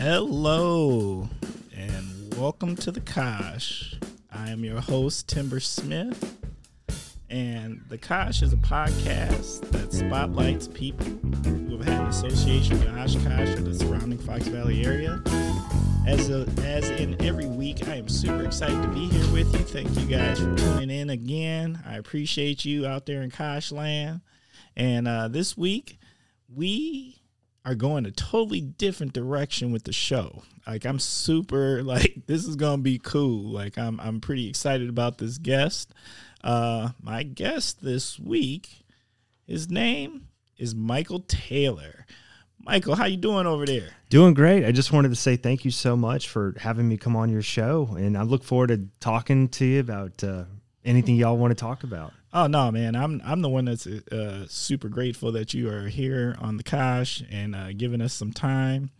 Hello, and welcome to the Kosh. I am your host, Timber Smith, and the Kosh is a podcast that spotlights people who have had an association with Oshkosh or the surrounding Fox Valley area. As, a, as in every week, I am super excited to be here with you. Thank you guys for tuning in again. I appreciate you out there in Kosh land. And uh, this week, we are going a totally different direction with the show. Like I'm super like this is gonna be cool. Like I'm I'm pretty excited about this guest. Uh my guest this week, his name is Michael Taylor. Michael, how you doing over there? Doing great. I just wanted to say thank you so much for having me come on your show, and I look forward to talking to you about uh, anything y'all want to talk about. Oh no, man! I'm I'm the one that's uh, super grateful that you are here on the Kosh and uh, giving us some time,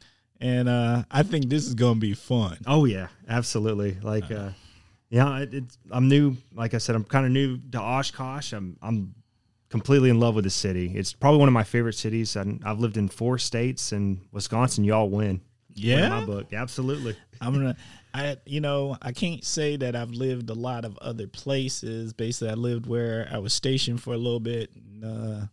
and uh, I think this is gonna be fun. Oh yeah, absolutely. Like, uh, yeah, it, it's I'm new. Like I said, I'm kind of new to Oshkosh. I'm I'm completely in love with the city. It's probably one of my favorite cities. And I've lived in four states, and Wisconsin, y'all win. Yeah, in my book, absolutely. I'm gonna. I you know I can't say that I've lived a lot of other places. Basically, I lived where I was stationed for a little bit. And, uh,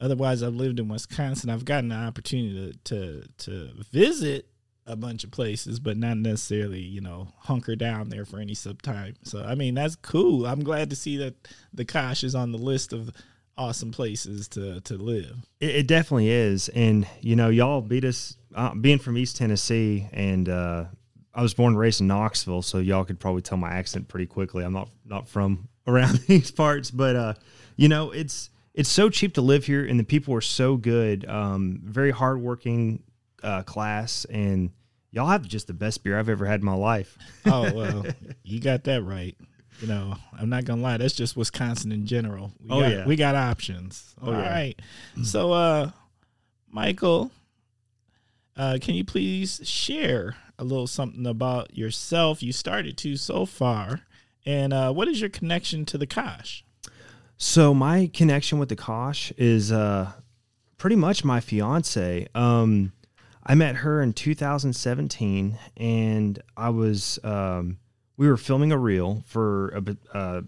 otherwise, I've lived in Wisconsin. I've gotten the opportunity to, to to visit a bunch of places, but not necessarily you know hunker down there for any sub time. So I mean that's cool. I'm glad to see that the Kosh is on the list of awesome places to to live. It, it definitely is, and you know y'all beat us. Uh, being from East Tennessee and uh, I was born and raised in Knoxville, so y'all could probably tell my accent pretty quickly. I'm not not from around these parts, but uh, you know, it's it's so cheap to live here, and the people are so good. Um, very hardworking uh, class, and y'all have just the best beer I've ever had in my life. oh well, you got that right. You know, I'm not gonna lie. That's just Wisconsin in general. We oh got, yeah, we got options. Oh, All yeah. right. So, uh, Michael, uh, can you please share a little something about yourself? You started to so far, and uh, what is your connection to the Kosh? So my connection with the Kosh is uh, pretty much my fiance. Um, I met her in 2017, and I was um, we were filming a reel for a, bit- uh,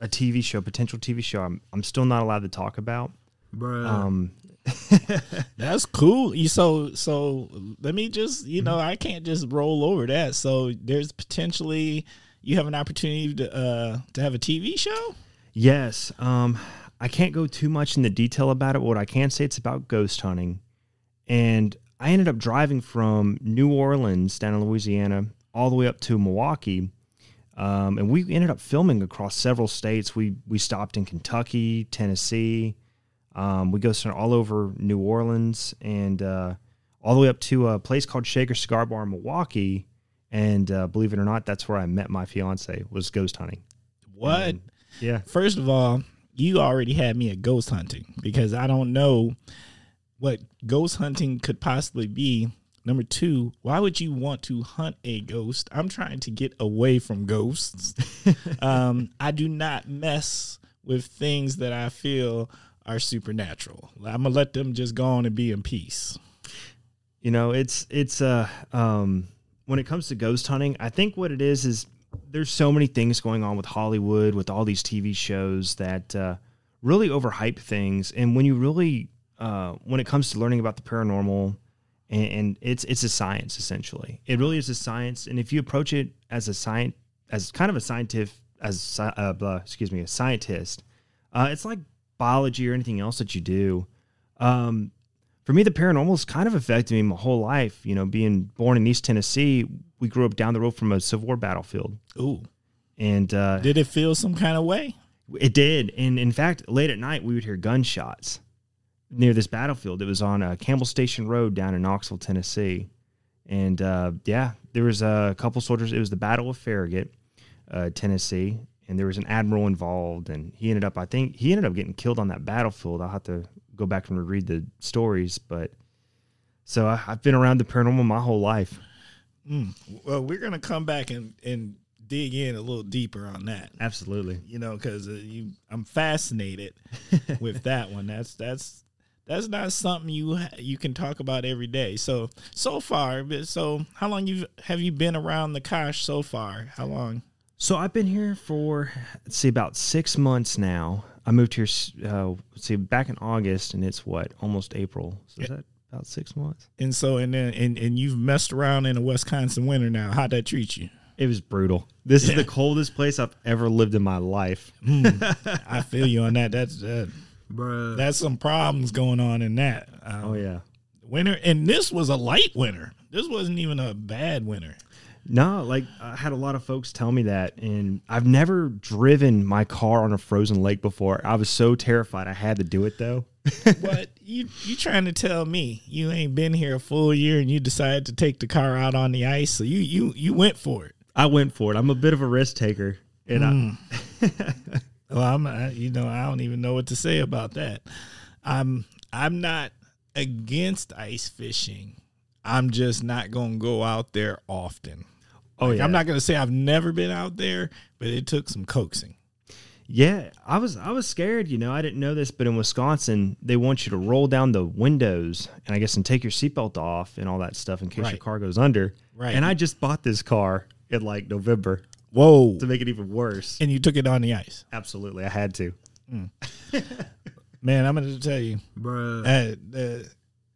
a TV show, potential TV show. I'm, I'm still not allowed to talk about. Bro, Um, that's cool. You so so. Let me just you know I can't just roll over that. So there's potentially you have an opportunity to uh to have a TV show. Yes. Um, I can't go too much in the detail about it. What I can say, it's about ghost hunting. And I ended up driving from New Orleans down in Louisiana all the way up to Milwaukee. Um, and we ended up filming across several states. We we stopped in Kentucky, Tennessee. Um, we go all over New Orleans and uh, all the way up to a place called Shaker Cigar Bar in Milwaukee. And uh, believe it or not, that's where I met my fiance. Was ghost hunting. What? And, yeah. First of all, you already had me at ghost hunting because I don't know what ghost hunting could possibly be. Number two, why would you want to hunt a ghost? I'm trying to get away from ghosts. um, I do not mess with things that I feel are supernatural. I'm gonna let them just go on and be in peace. you know it's it's uh um when it comes to ghost hunting i think what it is is there's so many things going on with hollywood with all these tv shows that uh really overhype things and when you really uh when it comes to learning about the paranormal and, and it's it's a science essentially it really is a science and if you approach it as a science as kind of a scientific as uh, blah, excuse me a scientist uh it's like biology or anything else that you do um for me, the paranormal has kind of affected me my whole life. You know, being born in East Tennessee, we grew up down the road from a Civil War battlefield, Ooh, and uh, did it feel some kind of way? it did. And in fact, late at night, we would hear gunshots near this battlefield. It was on uh, Campbell Station Road down in Knoxville, Tennessee, and uh, yeah, there was a couple soldiers. It was the Battle of Farragut, uh, Tennessee, and there was an admiral involved, and he ended up, I think, he ended up getting killed on that battlefield. I'll have to go back and read the stories, but so I, I've been around the paranormal my whole life. Mm. Well, we're gonna come back and and dig in a little deeper on that. Absolutely. You know, because uh, you, I'm fascinated with that one. That's that's that's not something you you can talk about every day. So so far, but so how long you have you been around the Kosh so far? How long? So I've been here for let's see about six months now. I moved here uh, let's see back in August, and it's what almost April. So is that about six months? And so and then and, and you've messed around in a Wisconsin winter now. How'd that treat you? It was brutal. This Yeah. is the coldest place I've ever lived in my life. I feel you on that. That's uh, Bruh. that's some problems going on in that. Um, Oh yeah. winter, and this was a light winter. This wasn't even a bad winter. No, like I had a lot of folks tell me that, and I've never driven my car on a frozen lake before. I was so terrified. I had to do it though. But you you trying to tell me you ain't been here a full year and you decided to take the car out on the ice? So you you you went for it. I went for it. I'm a bit of a risk taker, and I, hmm. Well, I'm I, you know I don't even know what to say about that. I'm I'm not against ice fishing. I'm just not gonna go out there often. Oh Like, yeah, I'm not gonna say I've never been out there, but it took some coaxing. Yeah, I was I was scared. You know, I didn't know this, but in Wisconsin, they want you to roll down the windows and I guess and take your seatbelt off and all that stuff in case your car goes under. Right. And I just bought this car in like November Whoa! to make it even worse. And you took it on the ice, Absolutely, I had to. man. I'm gonna tell you, Bruh. uh, the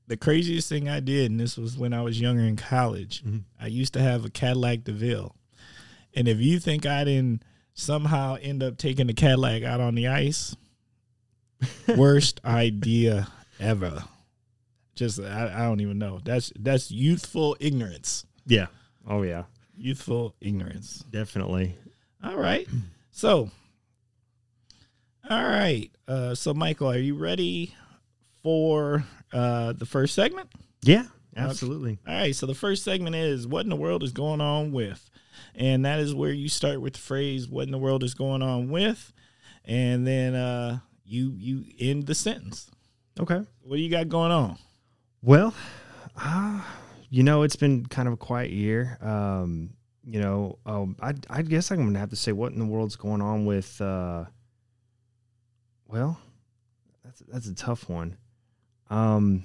the craziest thing I did, and this was when I was younger in college. I used to have a Cadillac DeVille, and if you think I didn't somehow end up taking the Cadillac out on the ice, worst idea ever. Just I, I don't even know. That's that's youthful ignorance. Yeah. Oh yeah, Youthful ignorance. definitely. All right. So, all right. Uh, so, Michael, are you ready for uh, the first segment? Yeah, absolutely. All right. So, the first segment is What in the World is Going On With? And that is where you start with the phrase, What in the World is Going On With? And then uh, you, you end the sentence. Okay. What do you got going on? Well, uh, you know, it's been kind of a quiet year. Um, you know, um, I I guess I'm gonna have to say what in the world's going on with. Uh, well, that's that's a tough one. Um,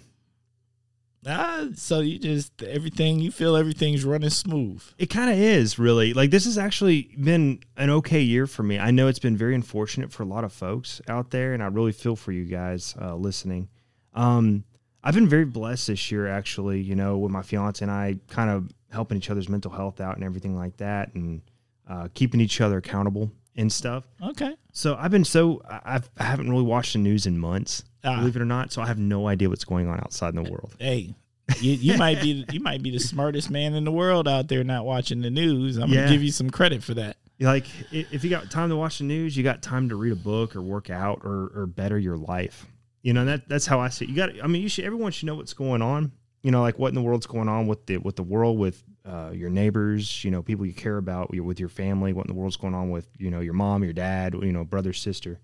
Ah, so you just, everything, you feel everything's running smooth. it kind of is really like this has actually been an okay year for me. I know it's been very unfortunate for a lot of folks out there, and I really feel for you guys uh, listening. Um, I've been very blessed this year, actually. You know, with my fiance and I, kind of helping each other's mental health out and everything like that, and uh, keeping each other accountable and stuff. Okay. So I've been so I- I've I haven't really watched the news in months, Ah. believe it or not. So I have no idea what's going on outside in the world. hey, you, you might be you might be the smartest man in the world out there not watching the news. I'm Yeah. gonna give you some credit for that. like if you got time to watch the news, you got time to read a book or work out or or better your life. You know that that's how I see it. You got. I mean, you should. Everyone should know what's going on. You know, like what in the world's going on with the with the world, with uh, your neighbors. You know, people you care about. With your family. What in the world's going on with you know your mom, your dad. You know, brother, sister.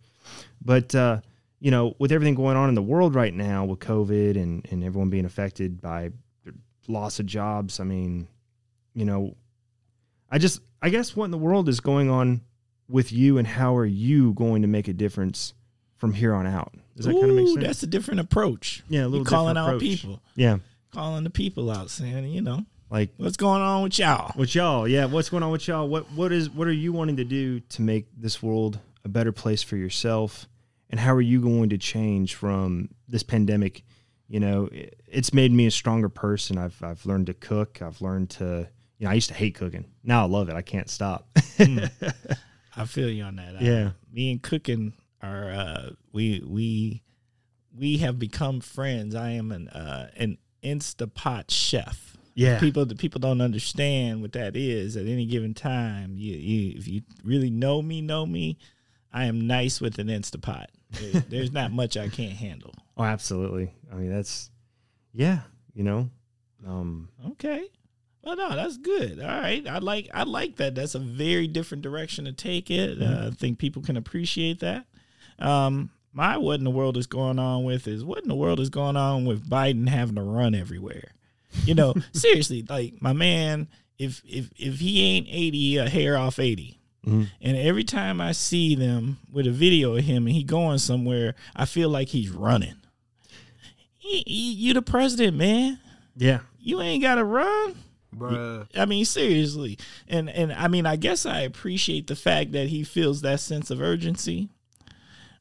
But uh, you know, with everything going on in the world right now with COVID and and everyone being affected by loss of jobs. I mean, you know, I just I guess what in the world is going on with you and how are you going to make a difference from here on out? Does that kind of make sense? That's a different approach. yeah, a little calling different out people, Yeah, calling the people out, saying, you know, like what's going on with y'all? with y'all. Yeah, what's going on with y'all? What what is what are you wanting to do to make this world a better place for yourself? And how are you going to change from this pandemic? You know, it- it's made me a stronger person. I've I've learned to cook. I've learned to you know I used to hate cooking. Now I love it. I can't stop. I feel you on that. Uh, Yeah. me and cooking are uh, we we we have become friends. I am an uh, an Instapot chef. Yeah, people the people don't understand what that is at any given time. You, you if you really know me know me i am nice with an instapot. There- there's not much i can't handle. Oh, absolutely. I mean, that's yeah. You know, um, okay. Well no that's good. All right. I like i like that. That's a very different direction to take it. Uh, i think people can appreciate that. Um my what in the world is going on with is what in the world is going on with biden having to run everywhere you know seriously like my man if if if he ain't 80 a hair off 80 Mhm. and every time i see them with a video of him and he going somewhere i feel like he's running he, he, you the president, man. Yeah. You ain't got to run. Bruh. I mean, seriously. And and I mean, I guess I appreciate the fact that he feels that sense of urgency.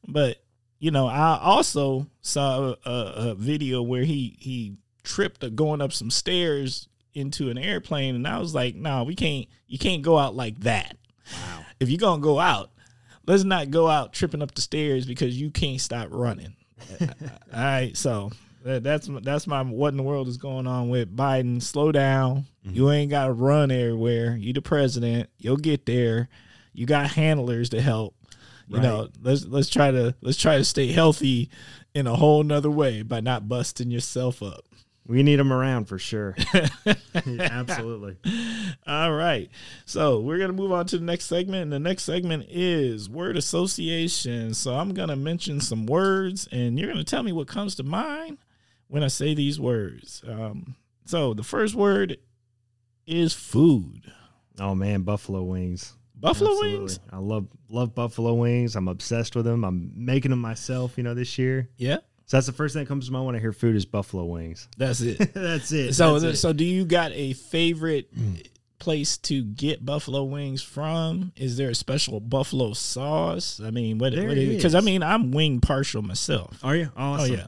But you know, I also saw a, a video where he he tripped going up some stairs into an airplane, and I was like, no, we can't. You can't go out like that. Wow. If you're gonna go out, let's not go out tripping up the stairs because you can't stop running. All right, so that's that's my what in the world is going on with Biden? Slow down. Mm-hmm. You ain't got to run everywhere. You the president. You'll get there. You got handlers to help. You Right. know, let's let's try to let's try to stay healthy in a whole nother way by not busting yourself up. We need them around for sure. Absolutely. All right. So we're going to move on to the next segment. And the next segment is word association. So I'm going to mention some words, and you're going to tell me what comes to mind when I say these words. Um, so the first word is food. Oh man, buffalo wings. Buffalo Absolutely. wings? I love love buffalo wings. I'm obsessed with them. I'm making them myself, you know, this year. Yeah. So that's the first thing that comes to mind when I hear food is buffalo wings. That's it. that's it. so, That's it. so do you got a favorite place to get buffalo wings from? Is there a special buffalo sauce? I mean, what? There Because I mean, I'm wing partial myself. Are you? Awesome. Oh yeah.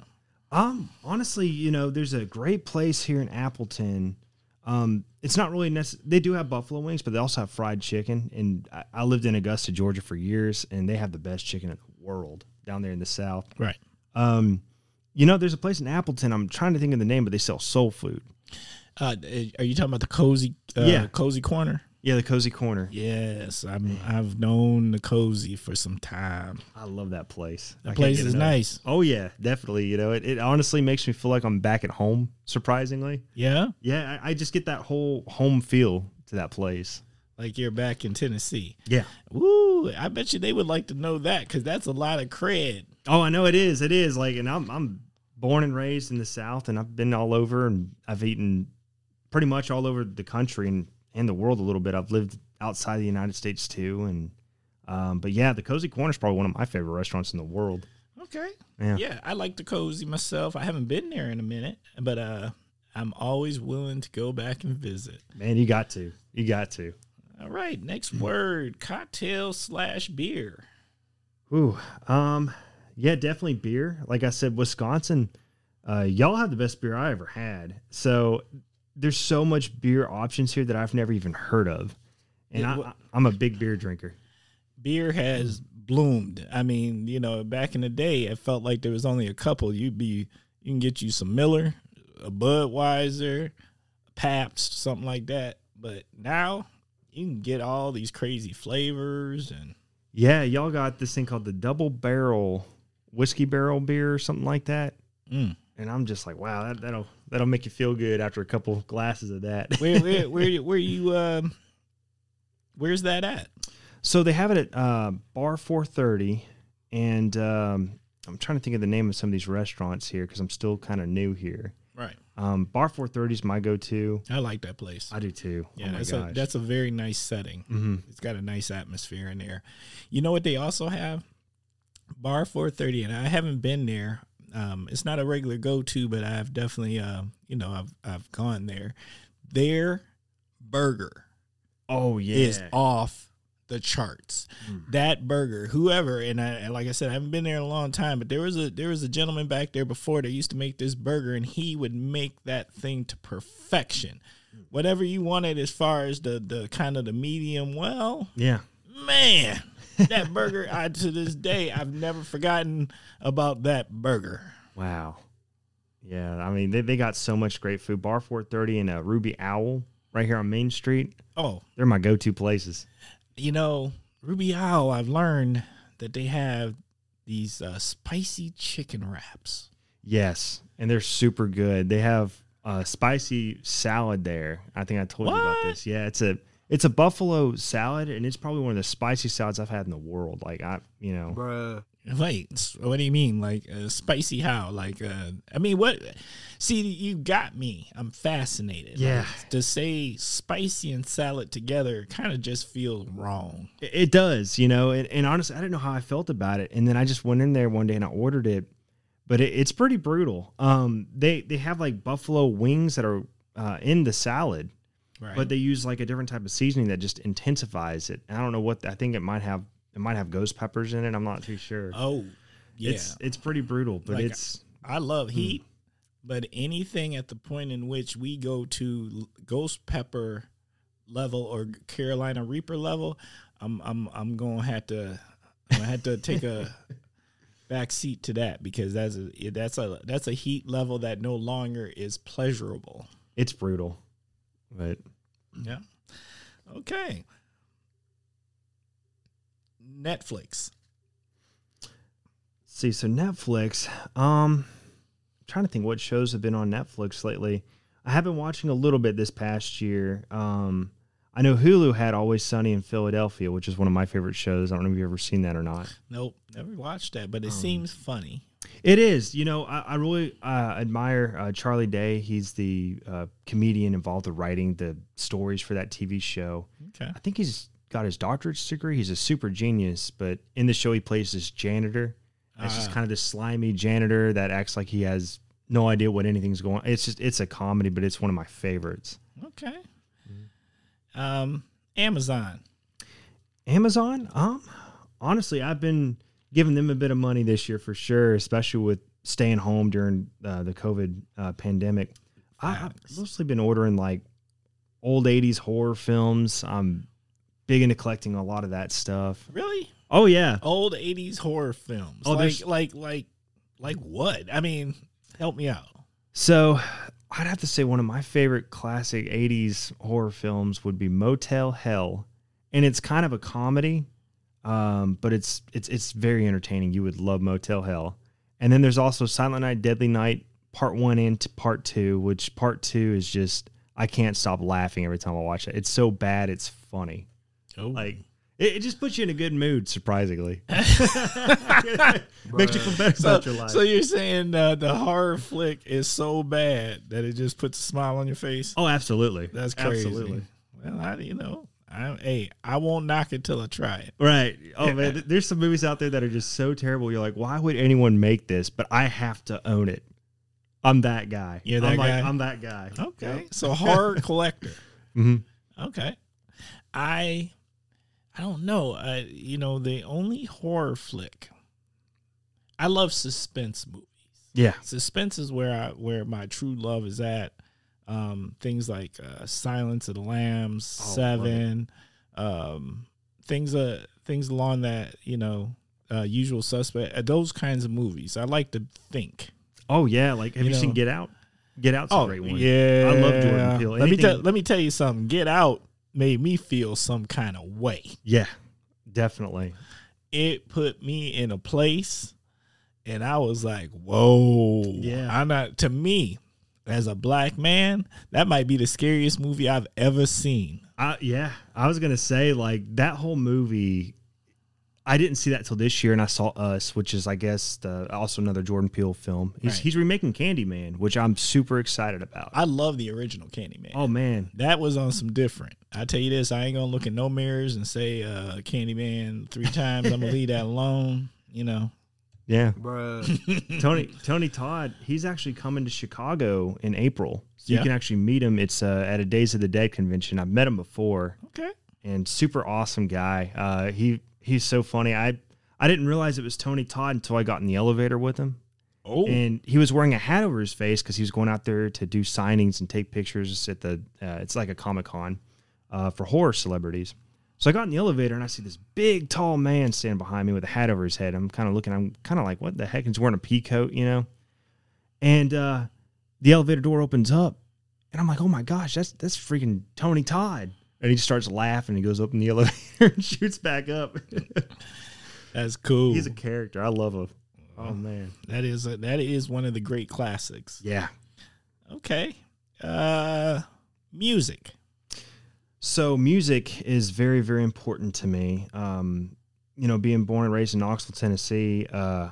Um, honestly, you know, there's a great place here in Appleton. Um, it's not really necessary. They do have buffalo wings, but they also have fried chicken. And I, I lived in Augusta, Georgia for years, and they have the best chicken in the world down there in the South. Right. Um, you know, there's a place in Appleton. I'm trying to think of the name, but they sell soul food. Uh, are you talking about the cozy? Uh, Yeah. cozy corner. Yeah, the Cozy Corner. Yes, I'm. I've known the cozy for some time. I love that place. I The can't place is enough. nice. Oh yeah, definitely. You know, it, it honestly makes me feel like I'm back at home. Surprisingly, Yeah, yeah, I, I just get that whole home feel to that place. like you're back in Tennessee. Yeah. Woo! I bet you they would like to know that because that's a lot of cred. Oh, I know it is. It is like, and I'm I'm born and raised in the South, and I've been all over, and I've eaten pretty much all over the country and and the world a little bit. I've lived outside the United States too, and um, but yeah, the Cozy Corner is probably one of my favorite restaurants in the world. Okay. Yeah. Yeah, I like the cozy myself. I haven't been there in a minute, but uh, I'm always willing to go back and visit. Man, you got to, you got to. All right, next word: cocktail slash beer. Ooh, um, yeah, definitely beer. Like I said, Wisconsin, uh, y'all have the best beer I ever had. So there's so much beer options here that I've never even heard of, and Yeah, I, I'm a big beer drinker. beer has bloomed. I mean, you know, back in the day, it felt like there was only a couple. You'd be, you can get you some Miller, a Budweiser, Pabst, something like that. But now you can get all these crazy flavors and Yeah, y'all got this thing called the double barrel whiskey barrel beer or something like that. mm. And I'm just like, wow, that, that'll that'll make you feel good after a couple glasses of that. where where where where you um where's that at? so they have it at uh, Bar 430, and um, I'm trying to think of the name of some of these restaurants here because I'm still kind of new here. Right. Um, Bar 430 is my go-to. I like that place. I do too. Yeah, oh that's gosh. a that's a very nice setting. hmm It's got a nice atmosphere in there. You know what they also have? Bar 430, and I haven't been there. Um, it's not a regular go to, but I've definitely, uh, you know, I've I've gone there. Their burger Oh yeah. is off the charts. Mm. That burger, whoever, and I and like I said, I haven't been there in a long time, but there was a there was a gentleman back there before that used to make this burger, and he would make that thing to perfection. Whatever you wanted as far as the the kind of the medium well, yeah. man, that burger I to this day I've never forgotten about that burger. Wow. Yeah, I mean they, they got so much great food. Bar 430 and a Ruby Owl right here on Main Street. Oh, They're my go-to places. you know, Ruby Owl, I've learned that they have these uh, spicy chicken wraps. Yes, and they're super good. They have a spicy salad there. I think I told you about this. Yeah, it's a it's a buffalo salad, and it's probably one of the spiciest salads I've had in the world. Like I, you know, Bruh. Wait, what do you mean? Like uh, spicy? How? Like, uh, I mean, what? See, you got me. I'm fascinated. Yeah. Like, to say spicy and salad together kind of just feels wrong. It, it does, you know, and, and honestly, I didn't know how I felt about it. And then I just went in there one day and I ordered it but it, it's pretty brutal. Um, they they have like buffalo wings that are uh, in the salad, Right. but they use like a different type of seasoning that just intensifies it. I don't know what I think it might have. It might have ghost peppers in it. I'm not too sure. oh, yeah. It's it's pretty brutal, but Like, it's I love hmm. heat, but anything at the point in which we go to ghost pepper level or Carolina Reaper level, I'm I'm I'm gonna have to I'm gonna have to take a back seat to that because that's a that's a that's a heat level that no longer is pleasurable. it's brutal. But Yeah. Okay. Netflix. see, so Netflix. Um, I'm trying to think what shows have been on Netflix lately. I have been watching a little bit this past year. Um, I know Hulu had Always Sunny in Philadelphia, which is one of my favorite shows. I don't know if you've ever seen that or not. Nope, never watched that, but it Um, seems funny. It is. You know, I, I really uh, admire uh, Charlie Day. He's the uh, comedian involved in writing the stories for that TV show. Okay. I think he's got his doctorate degree. He's a super genius, but in the show, he plays this janitor. It's just Ah. kind of this slimy janitor that acts like he has no idea what anything's going. On. It's just it's a comedy, but it's one of my favorites. Okay. Um, Amazon. Amazon, um, honestly, I've been giving them a bit of money this year for sure, especially with staying home during uh, the COVID uh, pandemic. I, I've mostly been ordering like old '80s horror films. I'm big into collecting a lot of that stuff. Really? Oh yeah, Old '80s horror films. Oh, like, like, like, like what? I mean, help me out. So I'd have to say one of my favorite classic 80s horror films would be Motel Hell. And it's kind of a comedy, um, but it's it's it's very entertaining. You would love Motel Hell. And then there's also Silent Night, Deadly Night, part one and part two, which part two is just I can't stop laughing every time I watch it. It's so bad, it's funny. Oh, Like it, it just puts you in a good mood, surprisingly. Makes you feel better so, about your life. so you're saying uh, the horror flick is so bad that it just puts a smile on your face? oh, absolutely. That's crazy. Absolutely. Well, I, you know, I, hey, I won't knock it till I try it. Right. Oh man, there's some movies out there that are just so terrible. You're like, why would anyone make this? But I have to own it. I'm that guy. You're that I'm guy? I'm that guy. Okay, so horror collector. hmm Okay. I I don't know. I, you know, the only horror flick. I love suspense movies. Yeah. Suspense is where I where my true love is at. Um, things like uh, Silence of the Lambs, Oh, Seven, um, things uh things along that you know, uh, Usual Suspect. Uh, those kinds of movies. I like to think. Oh yeah. Like, have You you, seen Get Out? Get Out's a great one. Oh, yeah, I love Jordan Peele. Let me Anything- tell let me tell you something. Get Out made me feel some kind of way. Yeah. Definitely. It put me in a place, and I was like, "Whoa!" Yeah. I'm not. To me, as a black man, that might be the scariest movie I've ever seen. Uh, yeah. I was gonna say like that whole movie. I didn't see that till this year, and I saw Us, which is, I guess, the, also another Jordan Peele film. He's, Right. he's remaking Candyman, which I'm super excited about. I love the original Candyman. oh man, That was on some different. I tell you this, I ain't gonna look in no mirrors and say uh, Candyman three times. I'm gonna leave that alone. You know. Yeah. Bruh. Tony Tony Todd, he's actually coming to Chicago in April. So Yeah. you can actually meet him. It's uh, at a Days of the Dead convention. I've met him before Okay. and super awesome guy. Uh, he he's so funny. I I didn't realize it was Tony Todd until I got in the elevator with him. Oh. And he was wearing a hat over his face because he was going out there to do signings and take pictures at the. Uh, it's like a comic con uh, for horror celebrities. So I got in the elevator and I see this big, tall man standing behind me with a hat over his head. I'm kind of looking. I'm kind of like, what the heck? He's wearing a pea coat, you know. And uh, the elevator door opens up, and I'm like, oh my gosh, that's that's freaking Tony Todd. And he just starts laughing. He goes up in the elevator and shoots back up. That's cool. He's a character. I love him. Oh man. that is a, that is one of the great classics. Yeah. Okay. Uh music. So music is very, very important to me. Um, you know, being born and raised in Knoxville, Tennessee, uh,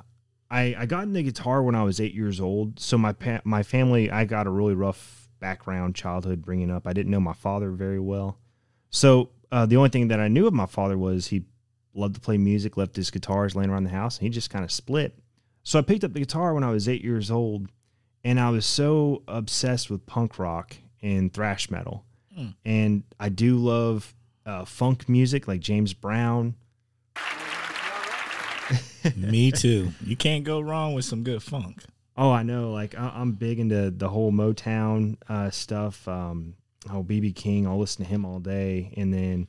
I, I got into guitar when I was eight years old. So my pa- my family, I got a really rough background, childhood bringing up. I didn't know my father very well. So uh, the only thing that I knew of my father was he loved to play music, left his guitars laying around the house, and he just kind of split. So I picked up the guitar when I was eight years old, and I was so obsessed with punk rock and thrash metal. Mm. And I do love uh, funk music like James Brown. Me too. You can't go wrong with some good funk. Oh, I know. Like I- I'm big into the whole Motown uh, stuff. Um, oh, BB King. I'll listen to him all day, and then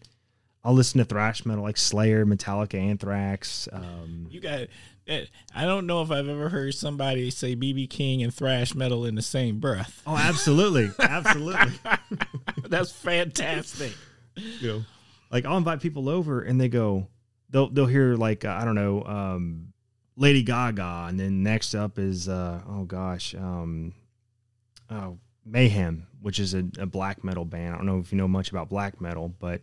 I'll listen to thrash metal like Slayer, Metallica, Anthrax. Um, You got. eh, I don't know if I've ever heard somebody say BB King and thrash metal in the same breath. oh, absolutely, absolutely. That's fantastic. you know, like I'll invite people over and they go, they'll they'll hear like uh, I don't know, um, Lady Gaga, and then next up is uh, oh gosh, um, oh Mayhem, which is a, a black metal band. I don't know if you know much about black metal, but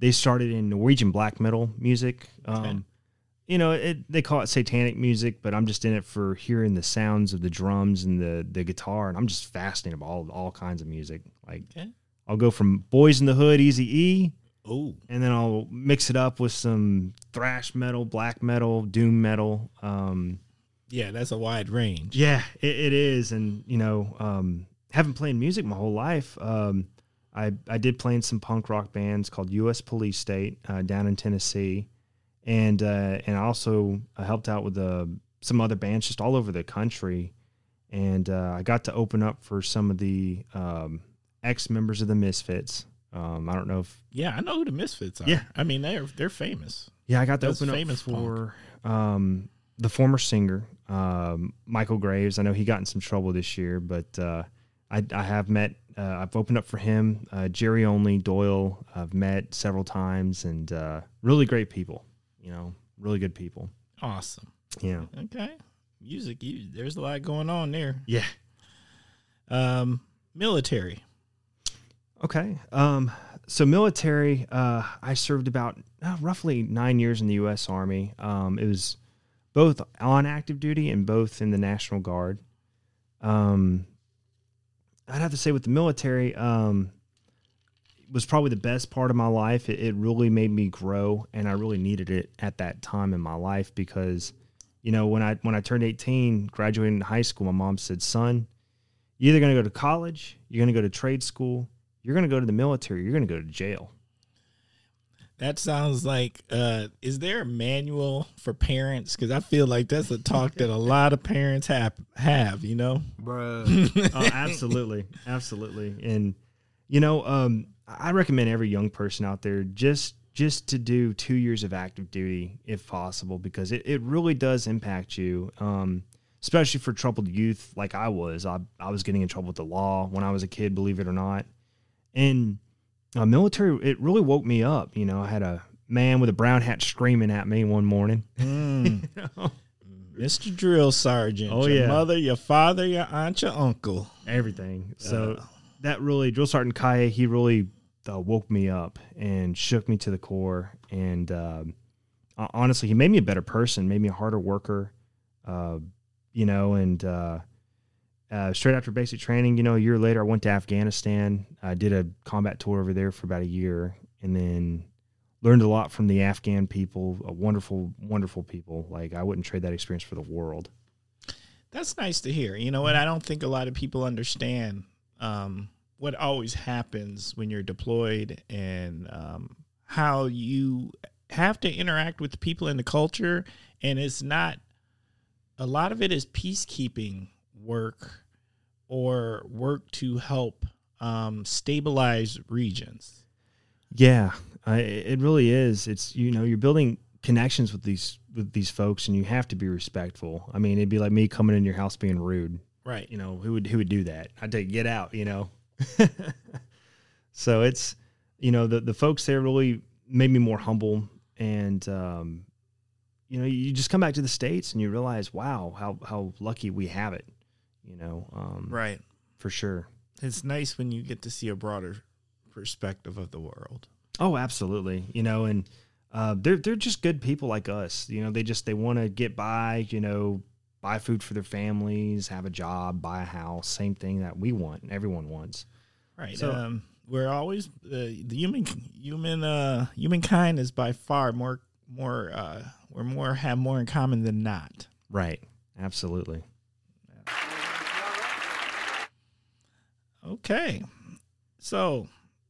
they started in Norwegian black metal music. Um, Okay. You know, it, they call it satanic music, but I'm just in it for hearing the sounds of the drums and the the guitar, and I'm just fascinated by all all kinds of music. Like Okay. I'll go from Boys in the Hood, Easy E, Oh, and then I'll mix it up with some thrash metal, black metal, doom metal. Um, yeah, that's a wide range. yeah, it, it is, and you know, um, haven't played music my whole life. Um, I I did play in some punk rock bands called U.S. Police State uh, down in Tennessee, and uh, and I also helped out with uh, some other bands just all over the country, and uh, I got to open up for some of the um, ex members of the Misfits. Um, I don't know if Yeah, I know who the Misfits are. Yeah. I mean they're they're famous. Yeah, I got to That's open up famous for um, the former singer um, Michael Graves. I know he got in some trouble this year, but uh, I, I have met. Uh, I've opened up for him. Uh, Jerry Only Doyle. I've met several times, and uh, really great people. You know, really good people. Awesome. Yeah, Okay. Music, you, there's a lot going on there. yeah. Um, military. Okay. Um, so military, uh, I served about uh, roughly nine years in the U.S. Army. Um, it was both on active duty and both in the National Guard. Um, I'd have to say with the military, um, was probably the best part of my life. It, it really made me grow, and I really needed it at that time in my life because, you know, when I when I turned 18, graduating high school, my mom said, "Son, you're either going to go to college, you're going to go to trade school, you're going to go to the military, you're going to go to jail." That sounds like. Uh, is there a manual for parents? Because I feel like that's a talk that a lot of parents have. Have you know? oh, absolutely, absolutely, and you know, um, I recommend every young person out there just just to do two years of active duty if possible because it, it really does impact you, um, especially for troubled youth like I was. I I was getting in trouble with the law when I was a kid, believe it or not, and uh, military it really woke me up. You know, I had a man with a brown hat screaming at me one morning. Mm. Mr. Drill Sergeant. Oh, your yeah. mother, your father, your aunt, your uncle. everything. So Uh. that really, Drill Sergeant Kaye, he really uh, woke me up and shook me to the core. And um, honestly, he made me a better person, made me a harder worker. Uh, you know, and uh, straight after basic training, you know, a year later, I went to Afghanistan. I did a combat tour over there for about a year, and then learned a lot from the Afghan people. Wonderful, wonderful people. Like I wouldn't trade that experience for the world. That's nice to hear. You know what? I don't think a lot of people understand um, what always happens when you're deployed and um, how you have to interact with people in the culture. And it's not, a lot of it is peacekeeping work or work to help um, stabilize regions. Yeah, I, it really is. It's you know you're building connections with these with these folks, and you have to be respectful. I mean, it'd be like me coming in your house being rude. Right. You know, who would who would do that? I'd take get out. You know. so it's you know the the folks there really made me more humble, and um, you know you just come back to the states and you realize wow how how lucky we have it. You know, um, Right. for sure. It's nice when you get to see a broader perspective of the world. Oh, absolutely. You know, and uh, they're they're just good people like us. You know, they just they want to get by. You know, buy food for their families, have a job, buy a house. Same thing that we want. Everyone wants. Right. So- um, we're always uh, the human human uh humankind is by far more more uh we're more have more in common than not. Right. Absolutely. Okay. So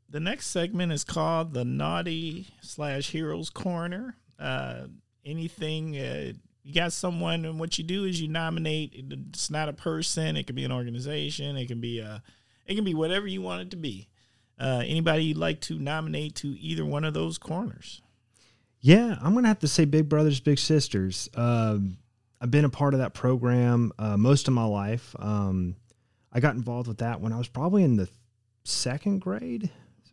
the next segment is called the Naughty slash Heroes Corner. Uh, anything uh, you got someone, and what you do is you nominate. It's not a person. It can be an organization. It can be a. It can be whatever you want it to be. Uh, anybody you'd like to nominate to either one of those corners? Yeah, I'm gonna have to say Big Brothers Big Sisters. Um, I've been a part of that program uh, most of my life. Um, I got involved with that when I was probably in the second grade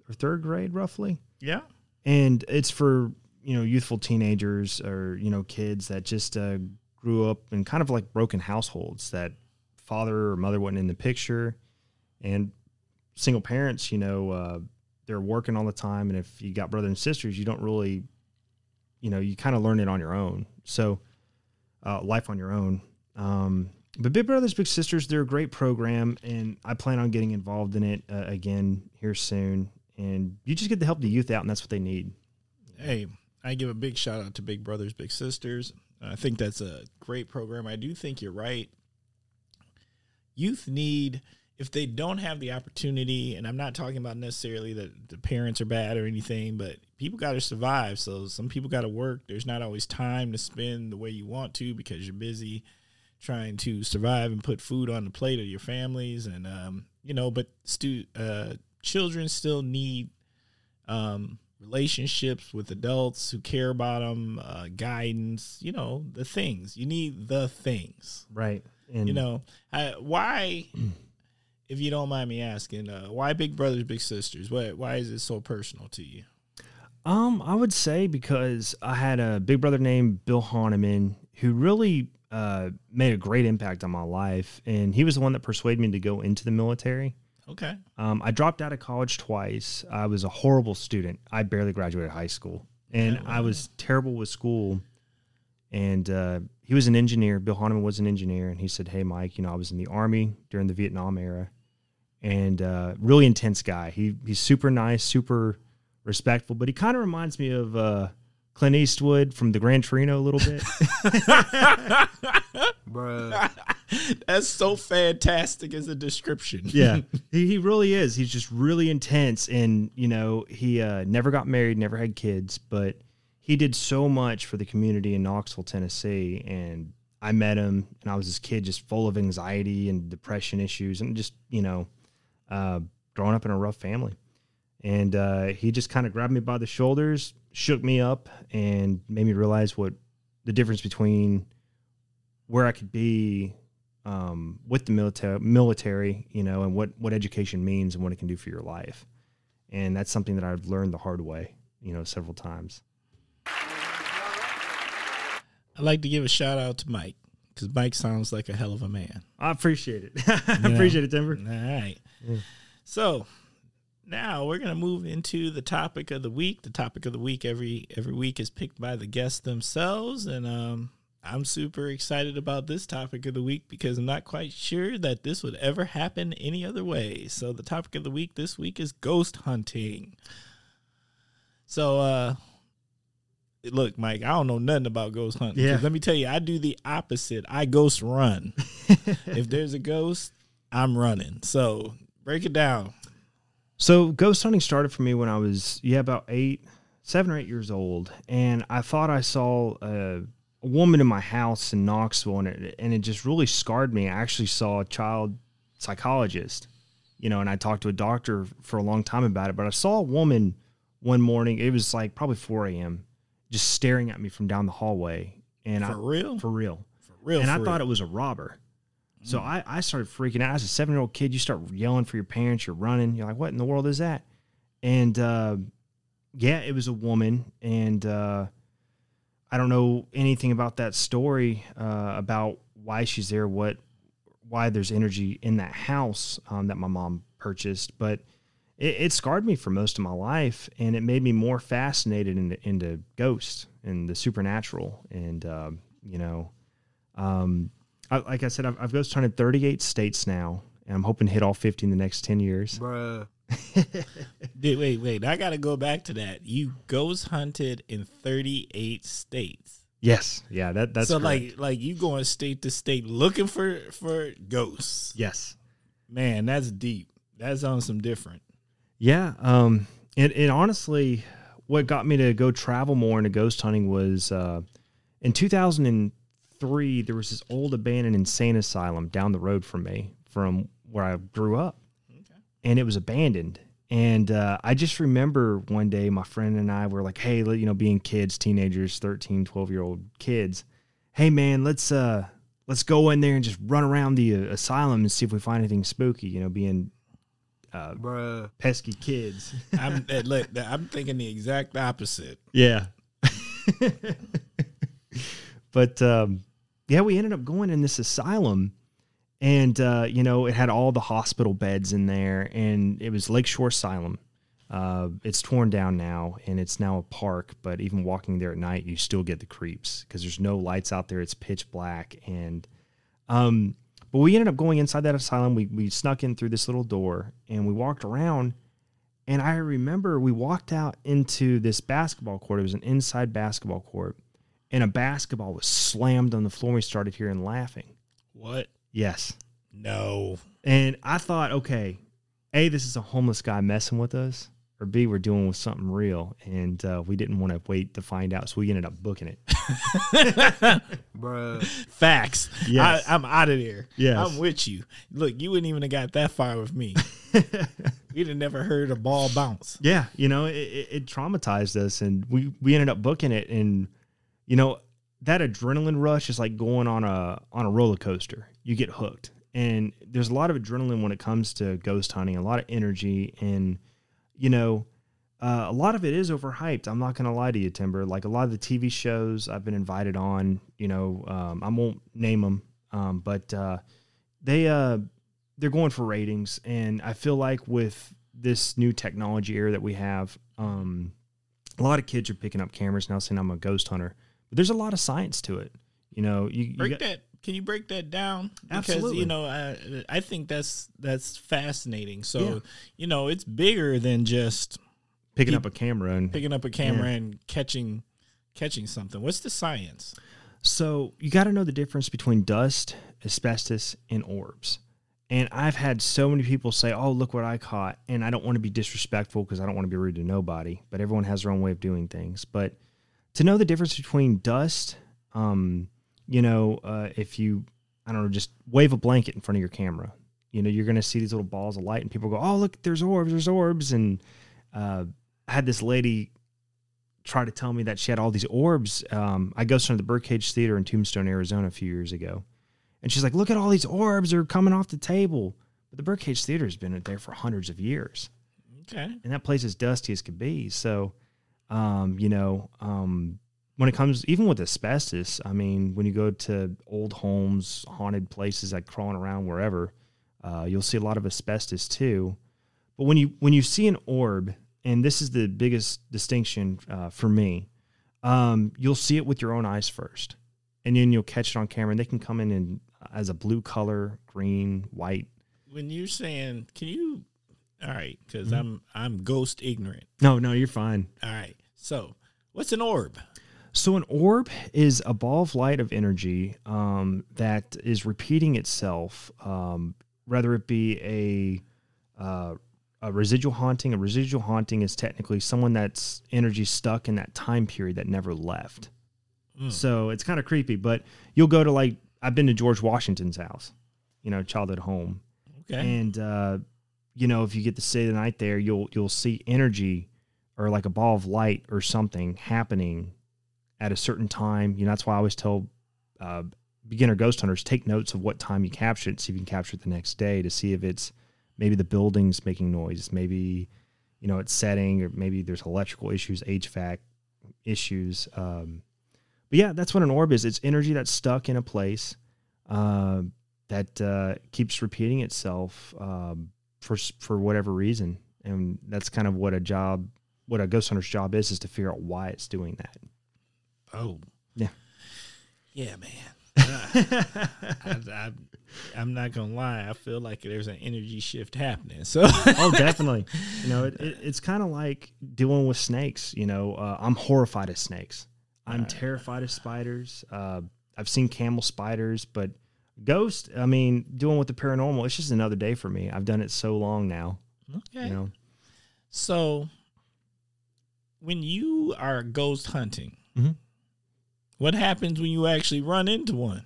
or third grade, roughly. Yeah. And it's for you know youthful teenagers or you know kids that just uh, grew up in kind of like broken households that father or mother wasn't in the picture, and single parents. You know, uh, they're working all the time, and if you got brothers and sisters, you don't really, you know, you kind of learn it on your own. So, uh, life on your own. Um, but Big Brothers Big Sisters, they're a great program, and I plan on getting involved in it uh, again here soon. And you just get to help the youth out, and that's what they need. Hey, I give a big shout out to Big Brothers Big Sisters. I think that's a great program. I do think you're right. Youth need if they don't have the opportunity, and I'm not talking about necessarily that the parents are bad or anything, but people got to survive. So some people got to work. There's not always time to spend the way you want to because you're busy trying to survive and put food on the plate of your families, and um, you know, but stu- uh, children still need um, relationships with adults who care about them, uh, guidance. You know, the things you need. The things, right? And you know, I, why? if you don't mind me asking, uh, why Big Brothers Big Sisters? Why why is it so personal to you? Um, I would say because I had a big brother named Bill Hahneman who really uh, made a great impact on my life, and he was the one that persuaded me to go into the military. Okay. Um, I dropped out of college twice. I was a horrible student. I barely graduated high school, and Yeah, wow. I was terrible with school. And uh, he was an engineer. Bill Hahneman was an engineer, and he said, "Hey, Mike, you know, I was in the army during the Vietnam era, and uh, really intense guy. He he's super nice, super respectful, but he kind of reminds me of uh, Clint Eastwood from the Gran Torino a little bit. Bruh. That's so fantastic as a description. yeah he, he really is he's just really intense and you know he uh, never got married never had kids but he did so much for the community in knoxville tennessee and i met him and i was this kid just full of anxiety and depression issues and just you know uh, growing up in a rough family and uh, he just kind of grabbed me by the shoulders shook me up and made me realize what the difference between where i could be um, with the military, military, you know, and what what education means and what it can do for your life, and that's something that I've learned the hard way, you know, several times. I'd like to give a shout out to Mike because Mike sounds like a hell of a man. I appreciate it. I appreciate it, Timber. All right. So now we're gonna move into the topic of the week. The topic of the week every every week is picked by the guests themselves, and um, I'm super excited about this topic of the week because I'm not quite sure that this would ever happen any other way. So the topic of the week this week is ghost hunting. So uh look, Mike, I don't know nothing about ghost hunting. Yeah. Let me tell you, I do the opposite. I ghost run. if there's a ghost, I'm running. So break it down. So ghost hunting started for me when I was yeah about eight, seven or eight years old, and I thought I saw a, a woman in my house in Knoxville, and it and it just really scarred me. I actually saw a child psychologist, you know, and I talked to a doctor for a long time about it. But I saw a woman one morning. It was like probably four a.m. just staring at me from down the hallway, and For I real? for real For real. and I for thought real. it was a robber. So I, I started freaking out. As a seven year old kid, you start yelling for your parents. You're running. You're like, what in the world is that? And uh, yeah, it was a woman. And uh, I don't know anything about that story uh, about why she's there, what, why there's energy in that house um, that my mom purchased. But it, it scarred me for most of my life, and it made me more fascinated into, into ghosts and the supernatural. And uh, you know, um, I, like I said, I've, I've ghost hunted 38 states now, and I'm hoping to hit all 50 in the next 10 years. Bruh. Dude, wait, wait. I got to go back to that. You ghost hunted in 38 states. Yes. Yeah. That that's so correct. like like you going state to state looking for for ghosts. yes. Man, that's deep. That's on some different. Yeah. Um. And and honestly, what got me to go travel more into ghost hunting was uh, in 2003. There was this old abandoned insane asylum down the road from me, from where I grew up, and it was abandoned. And uh, I just remember one day my friend and I were like, "Hey, you know, being kids, teenagers, 13, 12 year old kids, hey man, let's uh let's go in there and just run around the uh, asylum and see if we find anything spooky." You know, being uh, Bruh. pesky kids. I'm look, I'm thinking the exact opposite. Yeah. but um, yeah, we ended up going in this asylum, and uh, you know it had all the hospital beds in there, and it was Lakeshore Asylum. Uh, it's torn down now, and it's now a park. But even walking there at night, you still get the creeps because there's no lights out there. It's pitch black, and um, but we ended up going inside that asylum. We we snuck in through this little door, and we walked around. And I remember we walked out into this basketball court. It was an inside basketball court, and a basketball was slammed on the floor. And we started hearing laughing. What? Yes. No. And I thought, okay, A, this is a homeless guy messing with us, or B, we're dealing with something real. And uh, we didn't want to wait to find out. So we ended up booking it. Bruh. Facts. Yes. I, I'm out of there. Yes. I'm with you. Look, you wouldn't even have got that far with me. We'd have never heard a ball bounce. Yeah, you know, it, it, it traumatized us, and we we ended up booking it, and you know that adrenaline rush is like going on a on a roller coaster. You get hooked, and there's a lot of adrenaline when it comes to ghost hunting, a lot of energy, and you know, uh, a lot of it is overhyped. I'm not gonna lie to you, Timber. Like a lot of the TV shows I've been invited on, you know, um, I won't name them, um, but uh, they uh, they're going for ratings, and I feel like with this new technology era that we have, um, a lot of kids are picking up cameras now, saying I'm a ghost hunter. There's a lot of science to it. You know, you, you Break got- that. Can you break that down? Because Absolutely. you know, I, I think that's that's fascinating. So Yeah. you know, it's bigger than just picking peop- up a camera and picking up a camera and catching catching something. What's the science? So you got to know the difference between dust, asbestos, and orbs. And I've had so many people say, "Oh, look what I caught," and I don't want to be disrespectful because I don't want to be rude to nobody. But everyone has their own way of doing things. But to know the difference between dust, um, you know, uh, if you, I don't know, just wave a blanket in front of your camera, you know, you're going to see these little balls of light, and people go, "Oh, look, there's orbs, there's orbs." And uh, I had this lady try to tell me that she had all these orbs. Um, I ghosted the Birdcage Theater in Tombstone, Arizona, a few years ago, and she's like, "Look at all these orbs are coming off the table." But the Birdcage Theater has been there for hundreds of years, Okay. and that place is dusty as could be. So, um, you know, um, when it comes even with asbestos, I mean, when you go to old homes, haunted places, like crawling around wherever, uh, you'll see a lot of asbestos too. But when you when you see an orb, and this is the biggest distinction uh, for me, um, you'll see it with your own eyes first, and then you'll catch it on camera. And they can come in in as a blue color, green, white. When you're saying, can you? All right, because Mm-hmm. I'm I'm ghost ignorant. No, no, you're fine. All right. So, what's an orb? So an orb is a ball of light of energy um, that is repeating itself, um, whether it be a uh, a residual haunting. A residual haunting is technically someone that's energy stuck in that time period that never left. Mm. So it's kind of creepy. But you'll go to like I've been to George Washington's house, you know, childhood home, Okay. and uh, you know if you get to stay the night there, you'll you'll see energy or like a ball of light or something happening at a certain time. You know that's why I always tell uh, beginner ghost hunters take notes of what time you captured it, see if you can capture it the next day to see if it's maybe the building's making noise, maybe you know it's setting, or maybe there's electrical issues, HVAC issues. Um, but yeah, that's what an orb is. It's energy that's stuck in a place uh, that uh, keeps repeating itself um, for for whatever reason, and that's kind of what a job, what a ghost hunter's job is, is to figure out why it's doing that. oh. Yeah. Yeah, man. Uh, I, I, I'm not gonna lie. I feel like there's an energy shift happening. So, oh, definitely. You know, it, it, it's kind of like dealing with snakes. You know, uh, I'm horrified of snakes. I'm terrified of spiders. Uh, I've seen camel spiders, but ghost. I mean, doing with the paranormal, it's just another day for me. I've done it so long now. Okay. You know, So, when you are ghost hunting, Mhm. what happens when you actually run into one?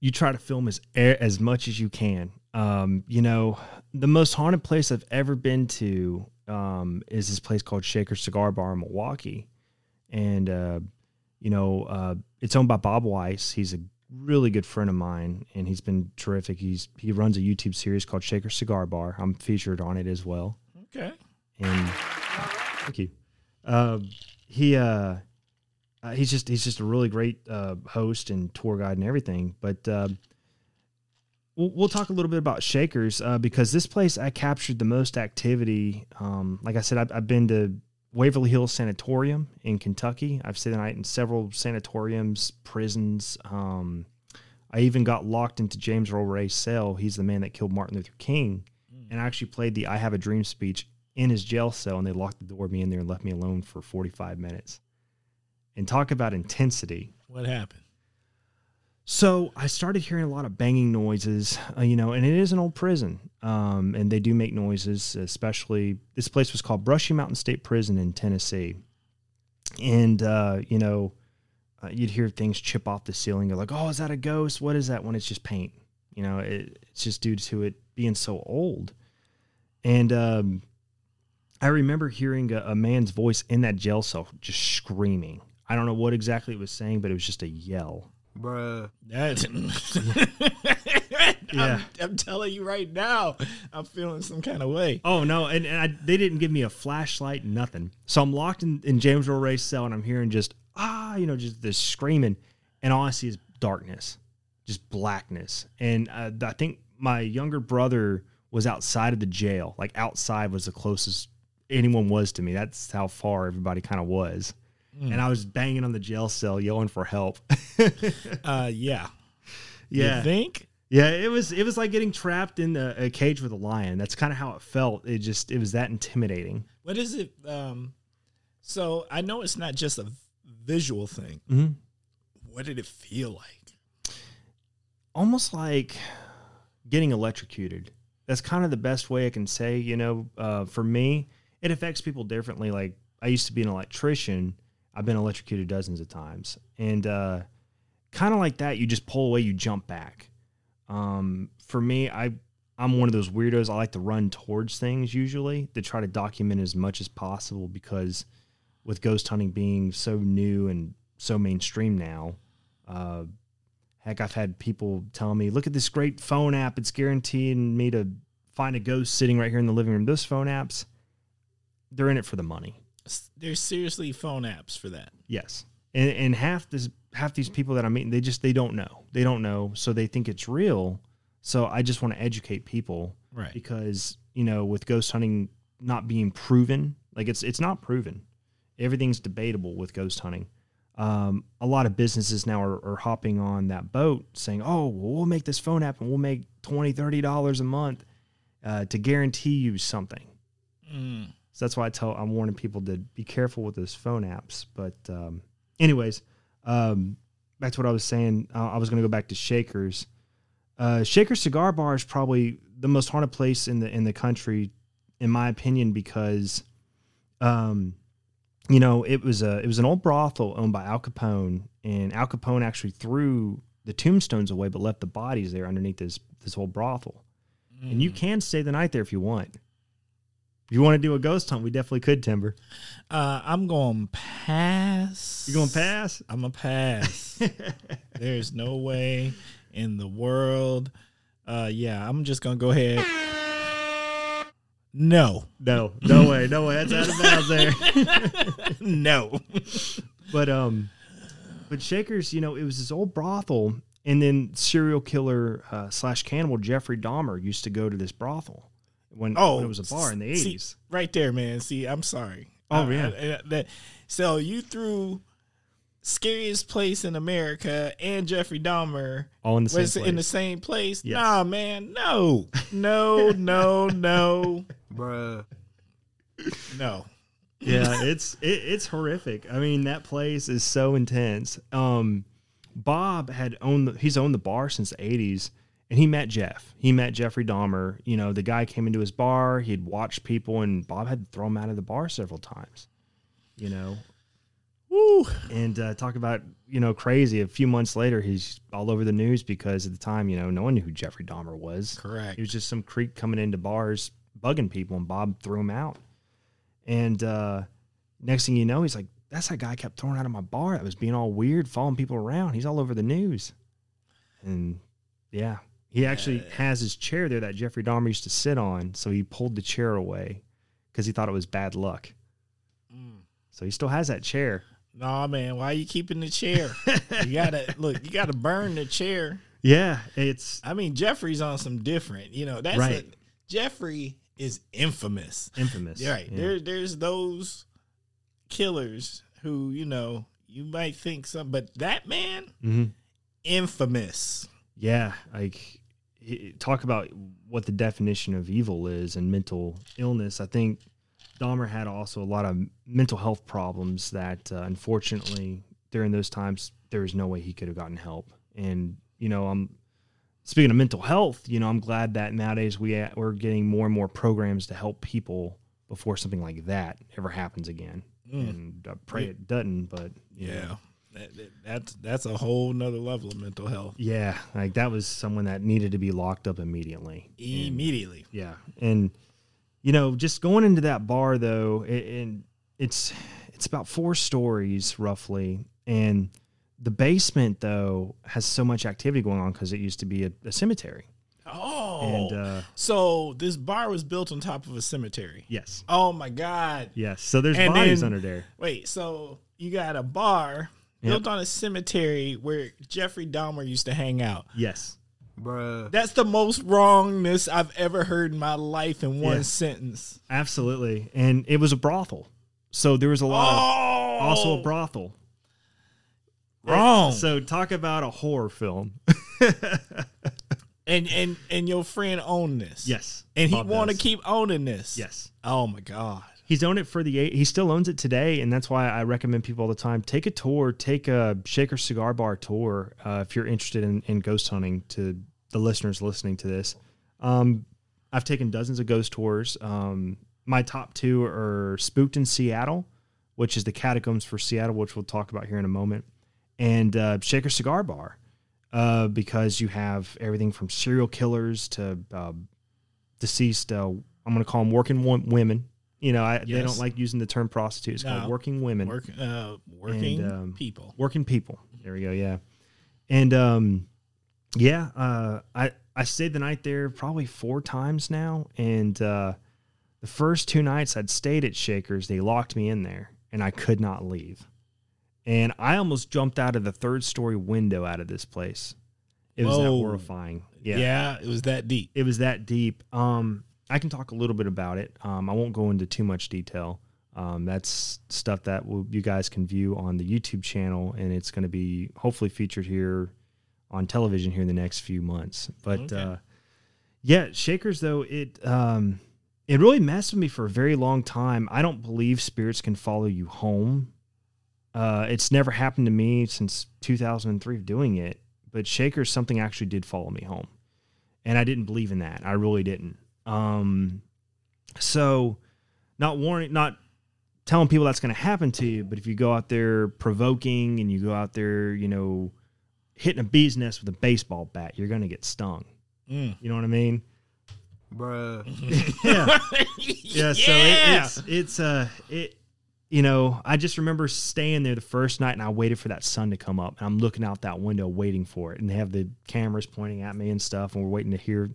you try to film as as much as you can. Um, you know, the most haunted place I've ever been to um, is this place called Shaker Cigar Bar in Milwaukee, and uh, you know, uh, it's owned by Bob Weiss. He's a really good friend of mine, and he's been terrific. He's he runs a YouTube series called Shaker Cigar Bar. I'm featured on it as well Okay. and thank you. Uh, he uh, uh, he's just he's just a really great uh, host and tour guide and everything. But uh, we'll, we'll talk a little bit about Shakers uh, because this place I captured the most activity. Um, like I said, I've, I've been to Waverly Hills Sanatorium in Kentucky. I've stayed the night in several sanatoriums, prisons. Um, I even got locked into James Earl Ray's cell. He's the man that killed Martin Luther King, and I actually played the "I Have a Dream" speech in his jail cell, and they locked the door of me in there and left me alone for 45 minutes. And talk about intensity. What happened? So I started hearing a lot of banging noises, uh, you know, and it is an old prison, um, and they do make noises. Especially this place was called Brushy Mountain State Prison in Tennessee, and uh, you know, uh, you'd hear things chip off the ceiling. You're like, "Oh, is that a ghost? What is that?" When it's just paint, you know, it, it's just due to it being so old. And um, I remember hearing a, a man's voice in that jail cell just screaming. I don't know what exactly it was saying, but it was just a yell. Bruh. That, Yeah. I'm, I'm telling you right now, I'm feeling some kind of way. Oh no, and, and I, they didn't give me a flashlight, nothing. So I'm locked in, in James Earl Ray's cell, and I'm hearing just ah, you know, just this screaming, and all I see is darkness, just blackness. And uh, I think my younger brother was outside of the jail, like outside was the closest anyone was to me. That's how far everybody kind of was. And I was banging on the jail cell, yelling for help. Uh, yeah. yeah, You think? Yeah, it was it was like getting trapped in a, a cage with a lion. That's kind of how it felt. It just it was that intimidating. What is it? Um, so I know it's not just a visual thing. Mm-hmm. What did it feel like? Almost like getting electrocuted. That's kind of the best way I can say. You know, uh, for me, it affects people differently. Like I used to be an electrician. I've been electrocuted dozens of times, and uh, kind of like that. You just pull away, you jump back. Um, for me, I I'm one of those weirdos. I like to run towards things usually to try to document as much as possible because with ghost hunting being so new and so mainstream now, uh, heck, I've had people tell me, "Look at this great phone app. It's guaranteeing me to find a ghost sitting right here in the living room." Those phone apps, they're in it for the money. There's seriously phone apps for that. Yes, and and half this half these people that I'm meeting, they just they don't know. They don't know, so they think it's real. So I just want to educate people Right. because you know with ghost hunting not being proven, like it's it's not proven. Everything's debatable with ghost hunting. Um, a lot of businesses now are, are hopping on that boat saying, oh, well, we'll make this phone app and we'll make 20 $30 a month uh, to guarantee you something. Mm. So that's why I tell I'm warning people to be careful with those phone apps. But um, anyways, um, back to what I was saying. Uh, I was going to go back to Shakers. Uh, Shaker Cigar Bar is probably the most haunted place in the in the country, in my opinion, because, um, you know, it was a it was an old brothel owned by Al Capone, and Al Capone actually threw the tombstones away, but left the bodies there underneath this this old brothel. And you can stay the night there if you want. If you want to do a ghost hunt, we definitely could, Timber. Uh, I'm going pass. You going to pass? I'm a pass. There's no way in the world. Uh, yeah, I'm just gonna go ahead. No, No, no way, no way. That's out of bounds there. no. but um, but Shakers, you know, it was this old brothel, and then serial killer uh, slash cannibal Jeffrey Dahmer used to go to this brothel when, Oh, when it was a bar in the see, eighties. right there, man. See, I'm sorry. Oh, Uh, yeah. uh, that, so you threw scariest place in America and Jeffrey Dahmer All in the same was in the place. same place. Yes. Nah, man, no, no, no, no, Bruh. no. yeah, it's it, it's horrific. I mean, that place is so intense. Um, Bob had owned the, he's owned the bar since the '80s, and he met Jeff. He met Jeffrey Dahmer. You know, the guy came into his bar. He'd watched people, and Bob had to throw him out of the bar several times. You know, Woo. and uh, talk about you know crazy. A few months later, he's all over the news because at the time, you know, no one knew who Jeffrey Dahmer was. Correct. He was just some creep coming into bars, bugging people, and Bob threw him out. And uh, next thing you know, he's like, "That's that guy I kept throwing out of my bar. That was being all weird, following people around. He's all over the news." And yeah, he actually has his chair there that Jeffrey Dahmer used to sit on. So he pulled the chair away because he thought it was bad luck. Mm. So he still has that chair. Nah, man, why are you keeping the chair? you gotta look. You gotta burn the chair. Yeah, it's I mean, Jeffrey's on some different. You know, that's Right. a, Jeffrey is infamous. infamous. Right. Yeah. There, there's those killers who you know you might think some, but that man, Mhm. infamous. Yeah, like talk about what the definition of evil is and mental illness. I think Dahmer had also a lot of mental health problems that, uh, unfortunately, during those times, there was no way he could have gotten help. And you know, I'm speaking of mental health. You know, I'm glad that nowadays we uh, we're getting more and more programs to help people before something like that ever happens again. And I pray it doesn't, but you know. That, that- that's that's a whole nother level of mental health. Yeah, like that was someone that needed to be locked up immediately. And- Immediately. yeah, and you know, just going into that bar though, it, and it's it's about four stories roughly, and the basement though has so much activity going on because it used to be a, a cemetery. Oh. And uh, so this bar was built on top of a cemetery. yes, Oh my God. yes. So there's And bodies then- under there. Wait, so you got a bar built on a cemetery where Jeffrey Dahmer used to hang out. Yes, Bruh. That's the most wrongness I've ever heard in my life in one Yeah. sentence. absolutely. And it was a brothel, so there was a lot Oh, of also a brothel. wrong. So talk about a horror film. and and and your friend owned this. yes, and he Bob want to does. keep owning this. Yes. Oh my god. He's owned it for the eight. He still owns it today, and that's why I recommend people all the time take a tour, take a Shaker Cigar Bar tour uh, if you're interested in, in ghost hunting. To the listeners listening to this, um, I've taken dozens of ghost tours. Um, my top two are Spooked in Seattle, which is the catacombs for Seattle, which we'll talk about here in a moment, and uh, Shaker Cigar Bar, uh, because you have everything from serial killers to uh, deceased. Uh, I'm going to call them working women. You know, I, they don't like using the term prostitute. It's No. called working women, Work, uh, working And, um, people. working people. There we go. Yeah, and um, yeah, uh, I I stayed the night there probably four times now, and uh, the first two nights I'd stayed at Shakers, they locked me in there, and I could not leave, and I almost jumped out of the third story window out of this place. It was that horrifying. Yeah. it was that deep. it was that deep. Um, I can talk a little bit about it. Um, I won't go into too much detail. Um, that's stuff that will, you guys can view on the YouTube channel, and it's going to be hopefully featured here on television here in the next few months. But Okay. uh, yeah, Shakers though it um, it really messed with me for a very long time. I don't believe spirits can follow you home. Uh, it's never happened to me since 2003 of doing it, but Shakers something actually did follow me home and I didn't believe in that. I really didn't. Um, so not warning, not telling people that's going to happen to you, but if you go out there provoking and you go out there, you know, hitting a bee's nest with a baseball bat, you're going to get stung. Mm. You know what I mean? Bruh. Yeah. yeah. So it, it's it's uh it. You know, I just remember staying there the first night, and I waited for that sun to come up, and I'm looking out that window waiting for it, and they have the cameras pointing at me and stuff, and we're waiting to hear.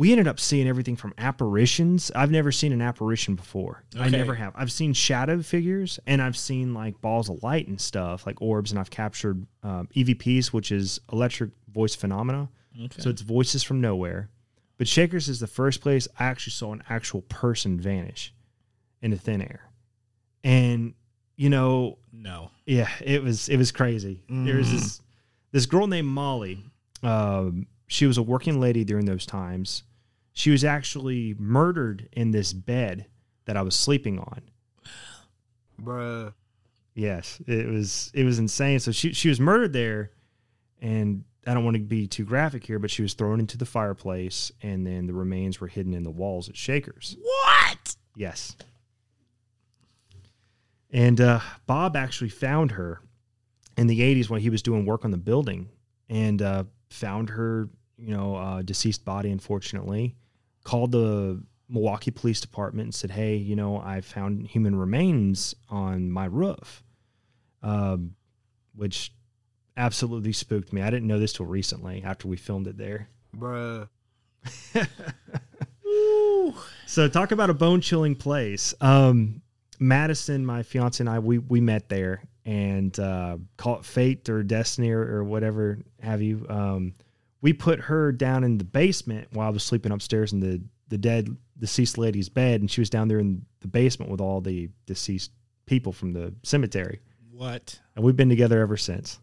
We ended up seeing everything from apparitions. I've never seen an apparition before. I never have. I've seen shadow figures, and I've seen like balls of light and stuff, like orbs, and I've captured um, EVPs, which is electric voice phenomena. Okay. So it's voices from nowhere. But Shakers is the first place I actually saw an actual person vanish into thin air. And you know, no. yeah, it was it was crazy. There was this this girl named Molly. Um, she was a working lady during those times. She was actually murdered in this bed that I was sleeping on. Bruh. Yes, it was it was insane. So she she was murdered there, and I don't want to be too graphic here, but she was thrown into the fireplace, and then the remains were hidden in the walls at Shakers. What? Yes. And uh, Bob actually found her in the 80s when he was doing work on the building and uh, found her, you know, uh, deceased body, unfortunately. Called the Milwaukee Police Department and said, hey, you know, I found human remains on my roof, um, which absolutely spooked me. I didn't know this till recently after we filmed it there. Bruh. So talk about a bone chilling place. Um, Madison, my fiance and I, we we met there and uh, call it fate or destiny or, or whatever have you. Um, we put her down in the basement while I was sleeping upstairs in the the dead deceased lady's bed, and she was down there in the basement with all the deceased people from the cemetery, What? and we've been together ever since.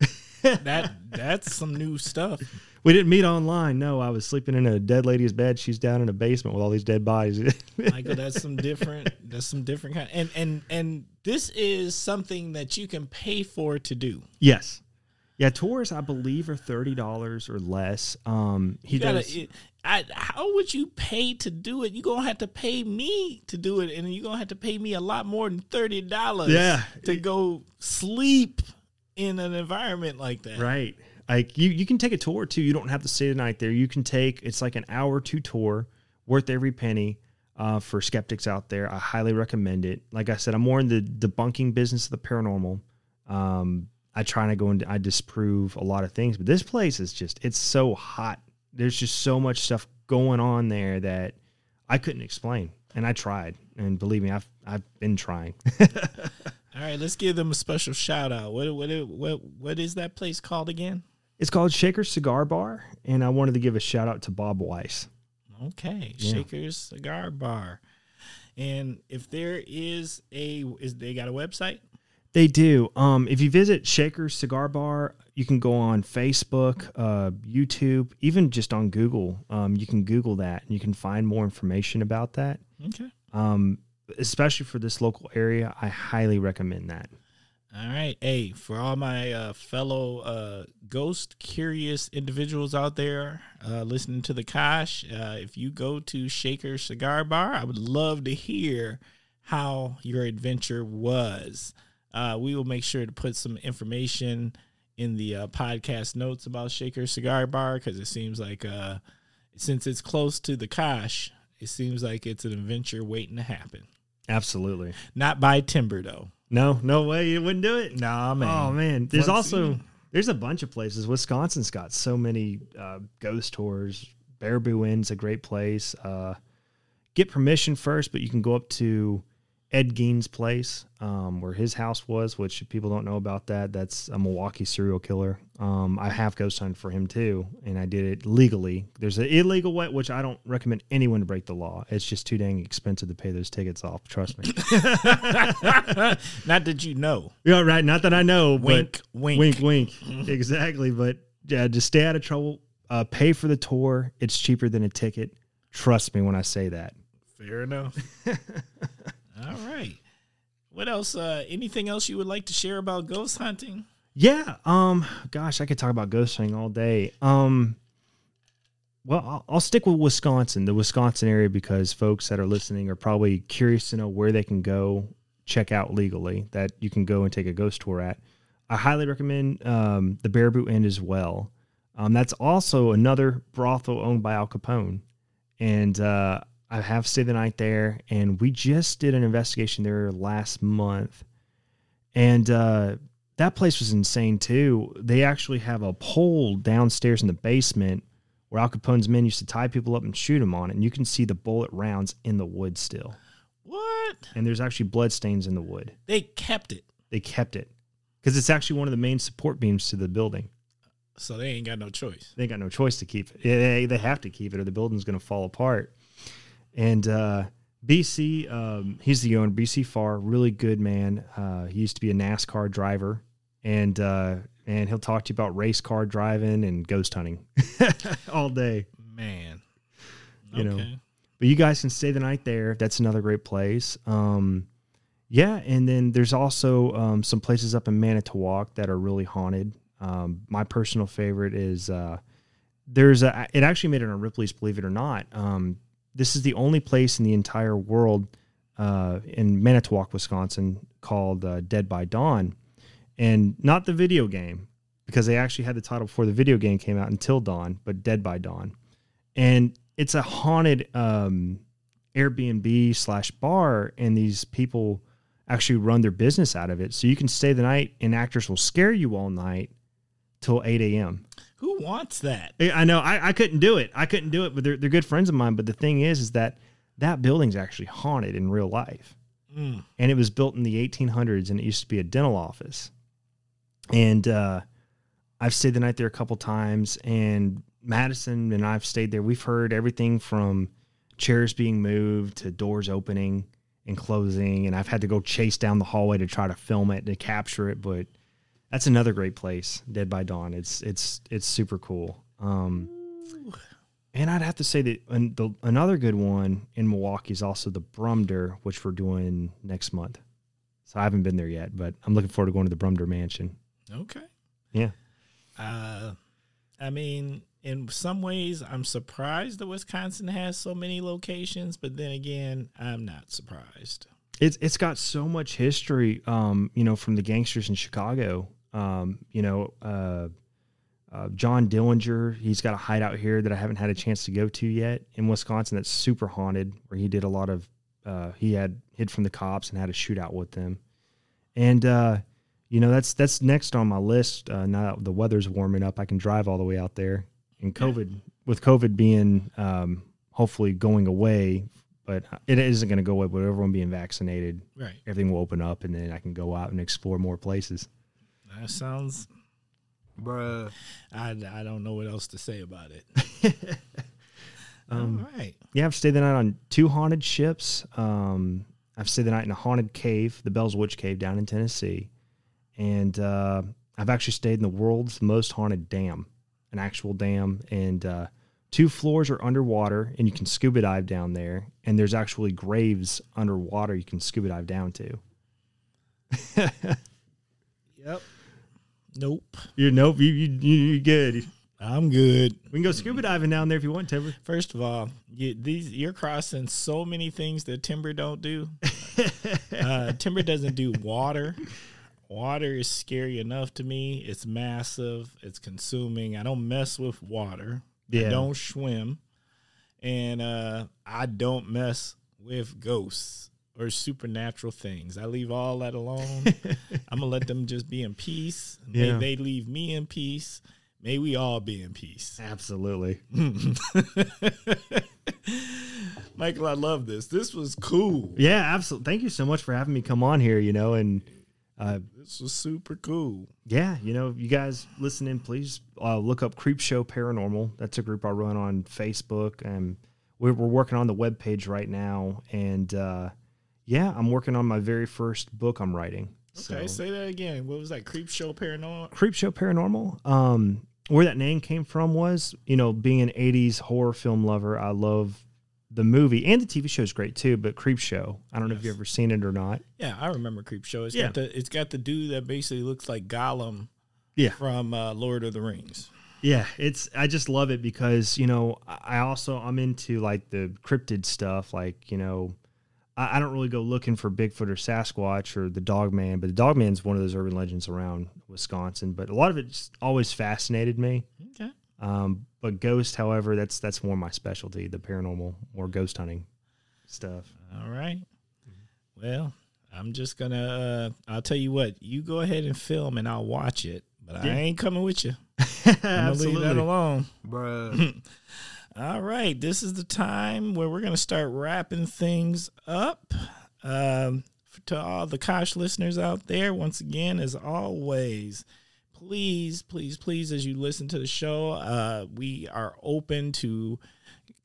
That that's some new stuff. We didn't meet online. No, I was sleeping in a dead lady's bed. She's down in a basement with all these dead bodies. Michael, that's some different that's some different kind and and and this is something that you can pay for to do. Yes. Yeah, tours I believe are thirty dollars or less. Um, he gotta, does. it, I, how would you pay to do it? You're gonna have to pay me to do it, and you're gonna have to pay me a lot more than thirty dollars. Yeah. to go sleep in an environment like that. right. Like you, you can take a tour too. You don't have to stay the night there. You can take it's like an hour two tour, worth every penny. Uh, for skeptics out there, I highly recommend it. Like I said, I'm more in the debunking business of the paranormal. Um, I try to go into I disprove a lot of things, but this place is just it's so hot. There's just so much stuff going on there that I couldn't explain, and I tried. And believe me, I've I've been trying. All right, let's give them a special shout out. What what what what is that place called again? It's called Shaker Cigar Bar, and I wanted to give a shout out to Bob Weiss. Okay, Yeah. Shaker's Cigar Bar. And if there is a is they got a website? They do. Um, if you visit Shaker Cigar Bar, you can go on Facebook, uh, YouTube, even just on Google. Um, you can Google that, and you can find more information about that. Okay. Um, especially for this local area, I highly recommend that. All right. Hey, for all my uh, fellow uh, ghost curious individuals out there uh, listening to the Kosh, uh, if you go to Shaker Cigar Bar, I would love to hear how your adventure was. Uh, we will make sure to put some information in the uh, podcast notes about Shaker Cigar Bar because it seems like uh, since it's close to the Kosh, it seems like it's an adventure waiting to happen. Absolutely. Not by Timber though. No, no way you wouldn't do it. Nah, man. Oh man, there's Once also again. there's a bunch of places. Wisconsin's got so many uh, ghost tours. Baraboo Inn's a great place. Uh, get permission first, but you can go up to Ed Gein's place, um, where his house was. Which people don't know about that, that's a Milwaukee serial killer. Um, I have ghost hunted for him too, and I did it legally. There's an illegal way, which I don't recommend anyone to break the law. It's just too dang expensive to pay those tickets off. Trust me. Not that you know. yeah, right. Not that I know, Wink, but wink. wink, wink. exactly. But yeah, just stay out of trouble. Uh, pay for the tour. It's cheaper than a ticket. Trust me when I say that. Fair enough. All right. What else? Uh, anything else you would like to share about ghost hunting? Yeah. Um. Gosh, I could talk about ghost hunting all day. Um. Well, I'll, I'll stick with Wisconsin, the Wisconsin area, because folks that are listening are probably curious to know where they can go check out legally that you can go and take a ghost tour at. I highly recommend um, the Baraboo Inn as well. Um, that's also another brothel owned by Al Capone, and uh, I have stayed the night there. And we just did an investigation there last month, and uh, that place was insane too. They actually have a pole downstairs in the basement where Al Capone's men used to tie people up and shoot them on it, and you can see the bullet rounds in the wood still. What? And there's actually blood stains in the wood. They kept it, They kept it because it's actually one of the main support beams to the building. so they ain't got no choice. They ain't got no choice to keep it. Yeah, They, they have to keep it, or the building's going to fall apart. And uh, BC, um, he's the owner. BC Far, really good man. Uh, he used to be a NASCAR driver, and uh, and he'll talk to you about race car driving and ghost hunting all day. Man. You know. But you guys can stay the night there. That's another great place. Um, yeah, and then there's also um, some places up in Manitowoc that are really haunted. Um, my personal favorite is uh, there's a. It actually made it on Ripley's, believe it or not. Um, this is the only place in the entire world uh, in Manitowoc, Wisconsin, called uh, Dead by Dawn, and not the video game because they actually had the title before the video game came out until Dawn, but Dead by Dawn, and it's a haunted um, Airbnb slash bar, and these people actually run their business out of it. So you can stay the night, and actors will scare you all night till eight a.m. Who wants that? I know I, I couldn't do it. I couldn't do it, but they're, they're good friends of mine. But the thing is, is that that building's actually haunted in real life, Mm. and it was built in the 1800s, and it used to be a dental office. And uh, I've stayed the night there a couple times, and Madison and I've stayed there. We've heard everything from chairs being moved to doors opening and closing, and I've had to go chase down the hallway to try to film it to capture it. But that's another great place, Dead by Dawn. It's it's it's super cool. Um, and I'd have to say that an, the, another good one in Milwaukee is also the Brumder, which we're doing next month. So I haven't been there yet, but I'm looking forward to going to the Brumder Mansion. Okay. Yeah. Uh, I mean, in some ways, I'm surprised that Wisconsin has so many locations, but then again, I'm not surprised. It's it's got so much history, um, you know, from the gangsters in Chicago. Um, you know, uh, uh, John Dillinger, he's got a hideout here that I haven't had a chance to go to yet in Wisconsin. That's super haunted, where he did a lot of. Uh, he had hid from the cops and had a shootout with them, and uh, you know that's that's next on my list. Uh, now that the weather's warming up, I can drive all the way out there. And COVID, with COVID being um, hopefully going away, but it isn't going to go away. With everyone being vaccinated, Right. everything will open up, and then I can go out and explore more places. That sounds. Bruh. I, I don't know what else to say about it. Um, All right. Yeah, I've stayed the night on two haunted ships. Um, I've stayed the night in a haunted cave, the Bell's Witch Cave down in Tennessee, and uh, I've actually stayed in the world's most haunted dam, an actual dam, and uh, two floors are underwater, and you can scuba dive down there, and there's actually graves underwater you can scuba dive down to. Yep. Nope. You're nope, you you you're good. I'm good. We can go scuba diving down there if you want, Timber. First of all, you, these you're crossing so many things that timber don't do. uh, timber doesn't do water. Water is scary enough to me. It's massive. It's consuming. I don't mess with water. Yeah. I don't swim, and uh, I don't mess with ghosts or supernatural things. I leave all that alone. I'm gonna let them just be in peace. May Yeah. they leave me in peace. May we all be in peace. Absolutely. Michael, I love this. This was cool. Yeah, absolutely. Thank you so much for having me come on here. You know, and uh, This was super cool. yeah, you know, you guys listening, please uh, look up Creep Show Paranormal. That's a group I run on Facebook, and we're, we're working on the web page right now. And uh, yeah, I'm working on my very first book I'm writing. Okay, So- say that again. What was that? Creep Show Paranormal? Creep Show Paranormal. Um, where that name came from was, you know, being an '80s horror film lover. I love the movie and the TV show is great too. But Creep Show, I don't know if you've ever seen it or not. Yeah, I remember Creep Show. It's Yeah. got the it's got the dude that basically looks like Gollum Yeah. from uh, Lord of the Rings. Yeah, it's I just love it because you know I also I'm into like the cryptid stuff. Like you know, I, I don't really go looking for Bigfoot or Sasquatch or the Dogman, but the Dogman's one of those urban legends around Wisconsin. But a lot of it's always fascinated me. Okay. Um, but ghost, however, that's that's more my specialty, the paranormal, or ghost hunting stuff. All right. Well, I'm just gonna. Uh, I'll tell you what. You go ahead and film, and I'll watch it. But I ain't coming with you. I'm gonna leave that alone. Bruh. All right, this is the time where we're going to start wrapping things up. Um, to all the Kosh listeners out there, once again, as always, please, please, please, as you listen to the show, uh, we are open to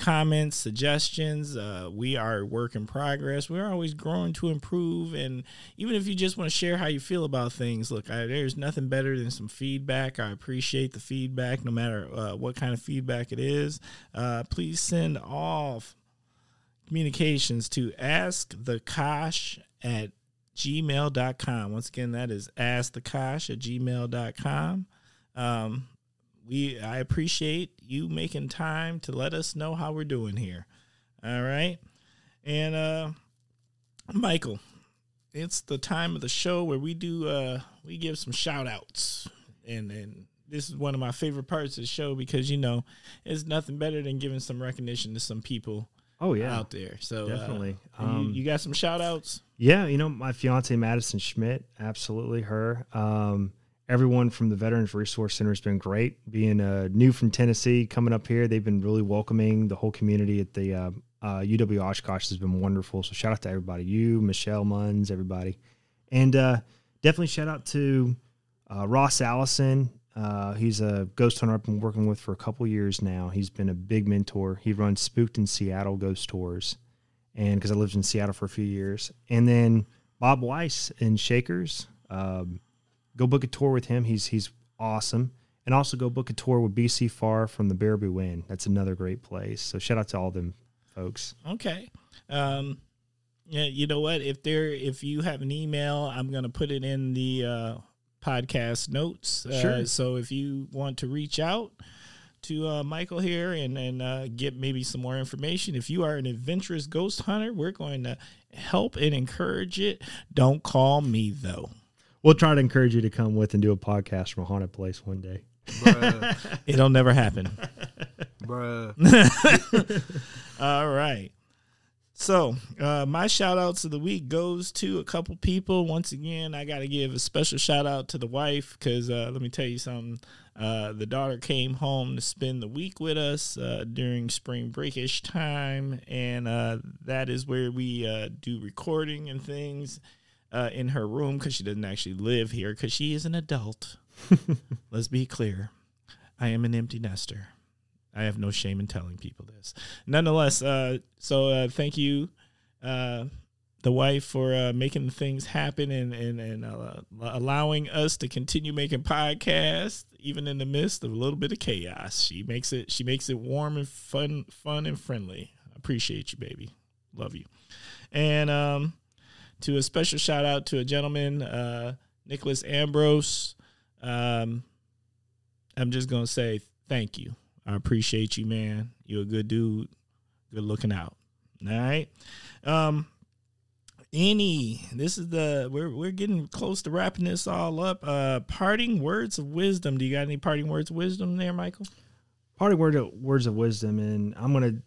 comments, suggestions. Uh, we are work in progress. We're always growing to improve. And even if you just want to share how you feel about things, look, I, there's nothing better than some feedback. I appreciate the feedback, no matter uh, what kind of feedback it is. Uh, please send off communications to ask the Kosh at gmail.com. Once again, that is ask the Kosh at gmail.com. Um, we I appreciate you making time to let us know how we're doing here. All right. And uh Michael, it's the time of the show where we do uh we give some shout outs. And and this is one of my favorite parts of the show because you know it's nothing better than giving some recognition to some people Oh yeah, out there. So uh, definitely. you, Um, you got some shout outs? Yeah, you know, my fiance Madison Schmidt, absolutely her. Um, everyone from the Veterans Resource Center has been great. Being uh, new from Tennessee, coming up here, they've been really welcoming. The whole community at the uh, uh, UW Oshkosh has been wonderful. So shout out to everybody, you, Michelle Munns, everybody, and uh, definitely shout out to uh, Ross Allison. Uh, he's a ghost hunter I've been working with for a couple years now. He's been a big mentor. He runs Spooked in Seattle ghost tours and because I lived in Seattle for a few years. And then Bob Weiss in Shakers. Um, go book a tour with him. He's he's awesome. And also go book a tour with BC Far from the Baraboo Inn. That's another great place. So shout out to all them folks. Okay. Um, yeah, you know what? If there, if you have an email, I'm gonna put it in the uh, podcast notes. Uh, Sure. So if you want to reach out to uh, Michael here and and uh, get maybe some more information, if you are an adventurous ghost hunter, we're going to help and encourage it. Don't call me though. We'll try to encourage you to come with and do a podcast from a haunted place one day. It'll never happen. Bruh. All right. So, uh, my shout outs of the week goes to a couple people. Once again, I got to give a special shout out to the wife because uh, let me tell you something. Uh, the daughter came home to spend the week with us uh, during spring breakish time, and uh, that is where we uh, do recording and things uh, in her room because she doesn't actually live here because she is an adult. Let's be clear. I am an empty nester. I have no shame in telling people this. Nonetheless, uh, so uh, thank you, uh, the wife, for uh, making things happen and and and uh, allowing us to continue making podcasts even in the midst of a little bit of chaos. She makes it she makes it warm and fun fun and friendly. Appreciate you, baby. Love you. And um, to a special shout out to a gentleman, uh, Nicholas Ambrose. Um, I'm just gonna say thank you. I appreciate you, man. You're a good dude. Good looking out. All right. Um any this is the we're we're getting close to wrapping this all up. Uh parting words of wisdom. Do you got any parting words of wisdom there, Michael? Parting word of, words of wisdom, and I'm to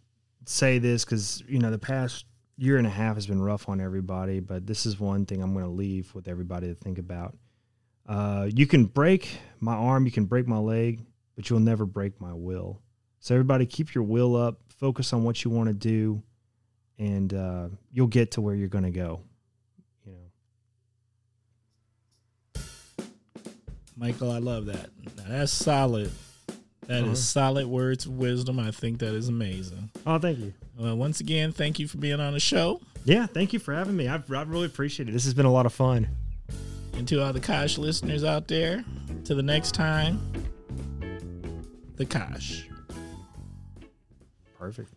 say this because, you know, the past year and a half has been rough on everybody, but this is one thing I'm going to leave with everybody to think about. Uh, you can break my arm, you can break my leg, but you'll never break my will. So everybody, keep your will up, focus on what you want to do, and uh, you'll get to where you're going to go. You know, Michael, I love that. Now, that's solid. That is Uh-huh. solid words of wisdom. I think that is amazing. oh, thank you. Well, once again, thank you for being on the show. Yeah, thank you for having me. I've, I've really appreciated it. This has been a lot of fun. And to all the Kosh listeners out there, to the next time, the Kosh. Perfect.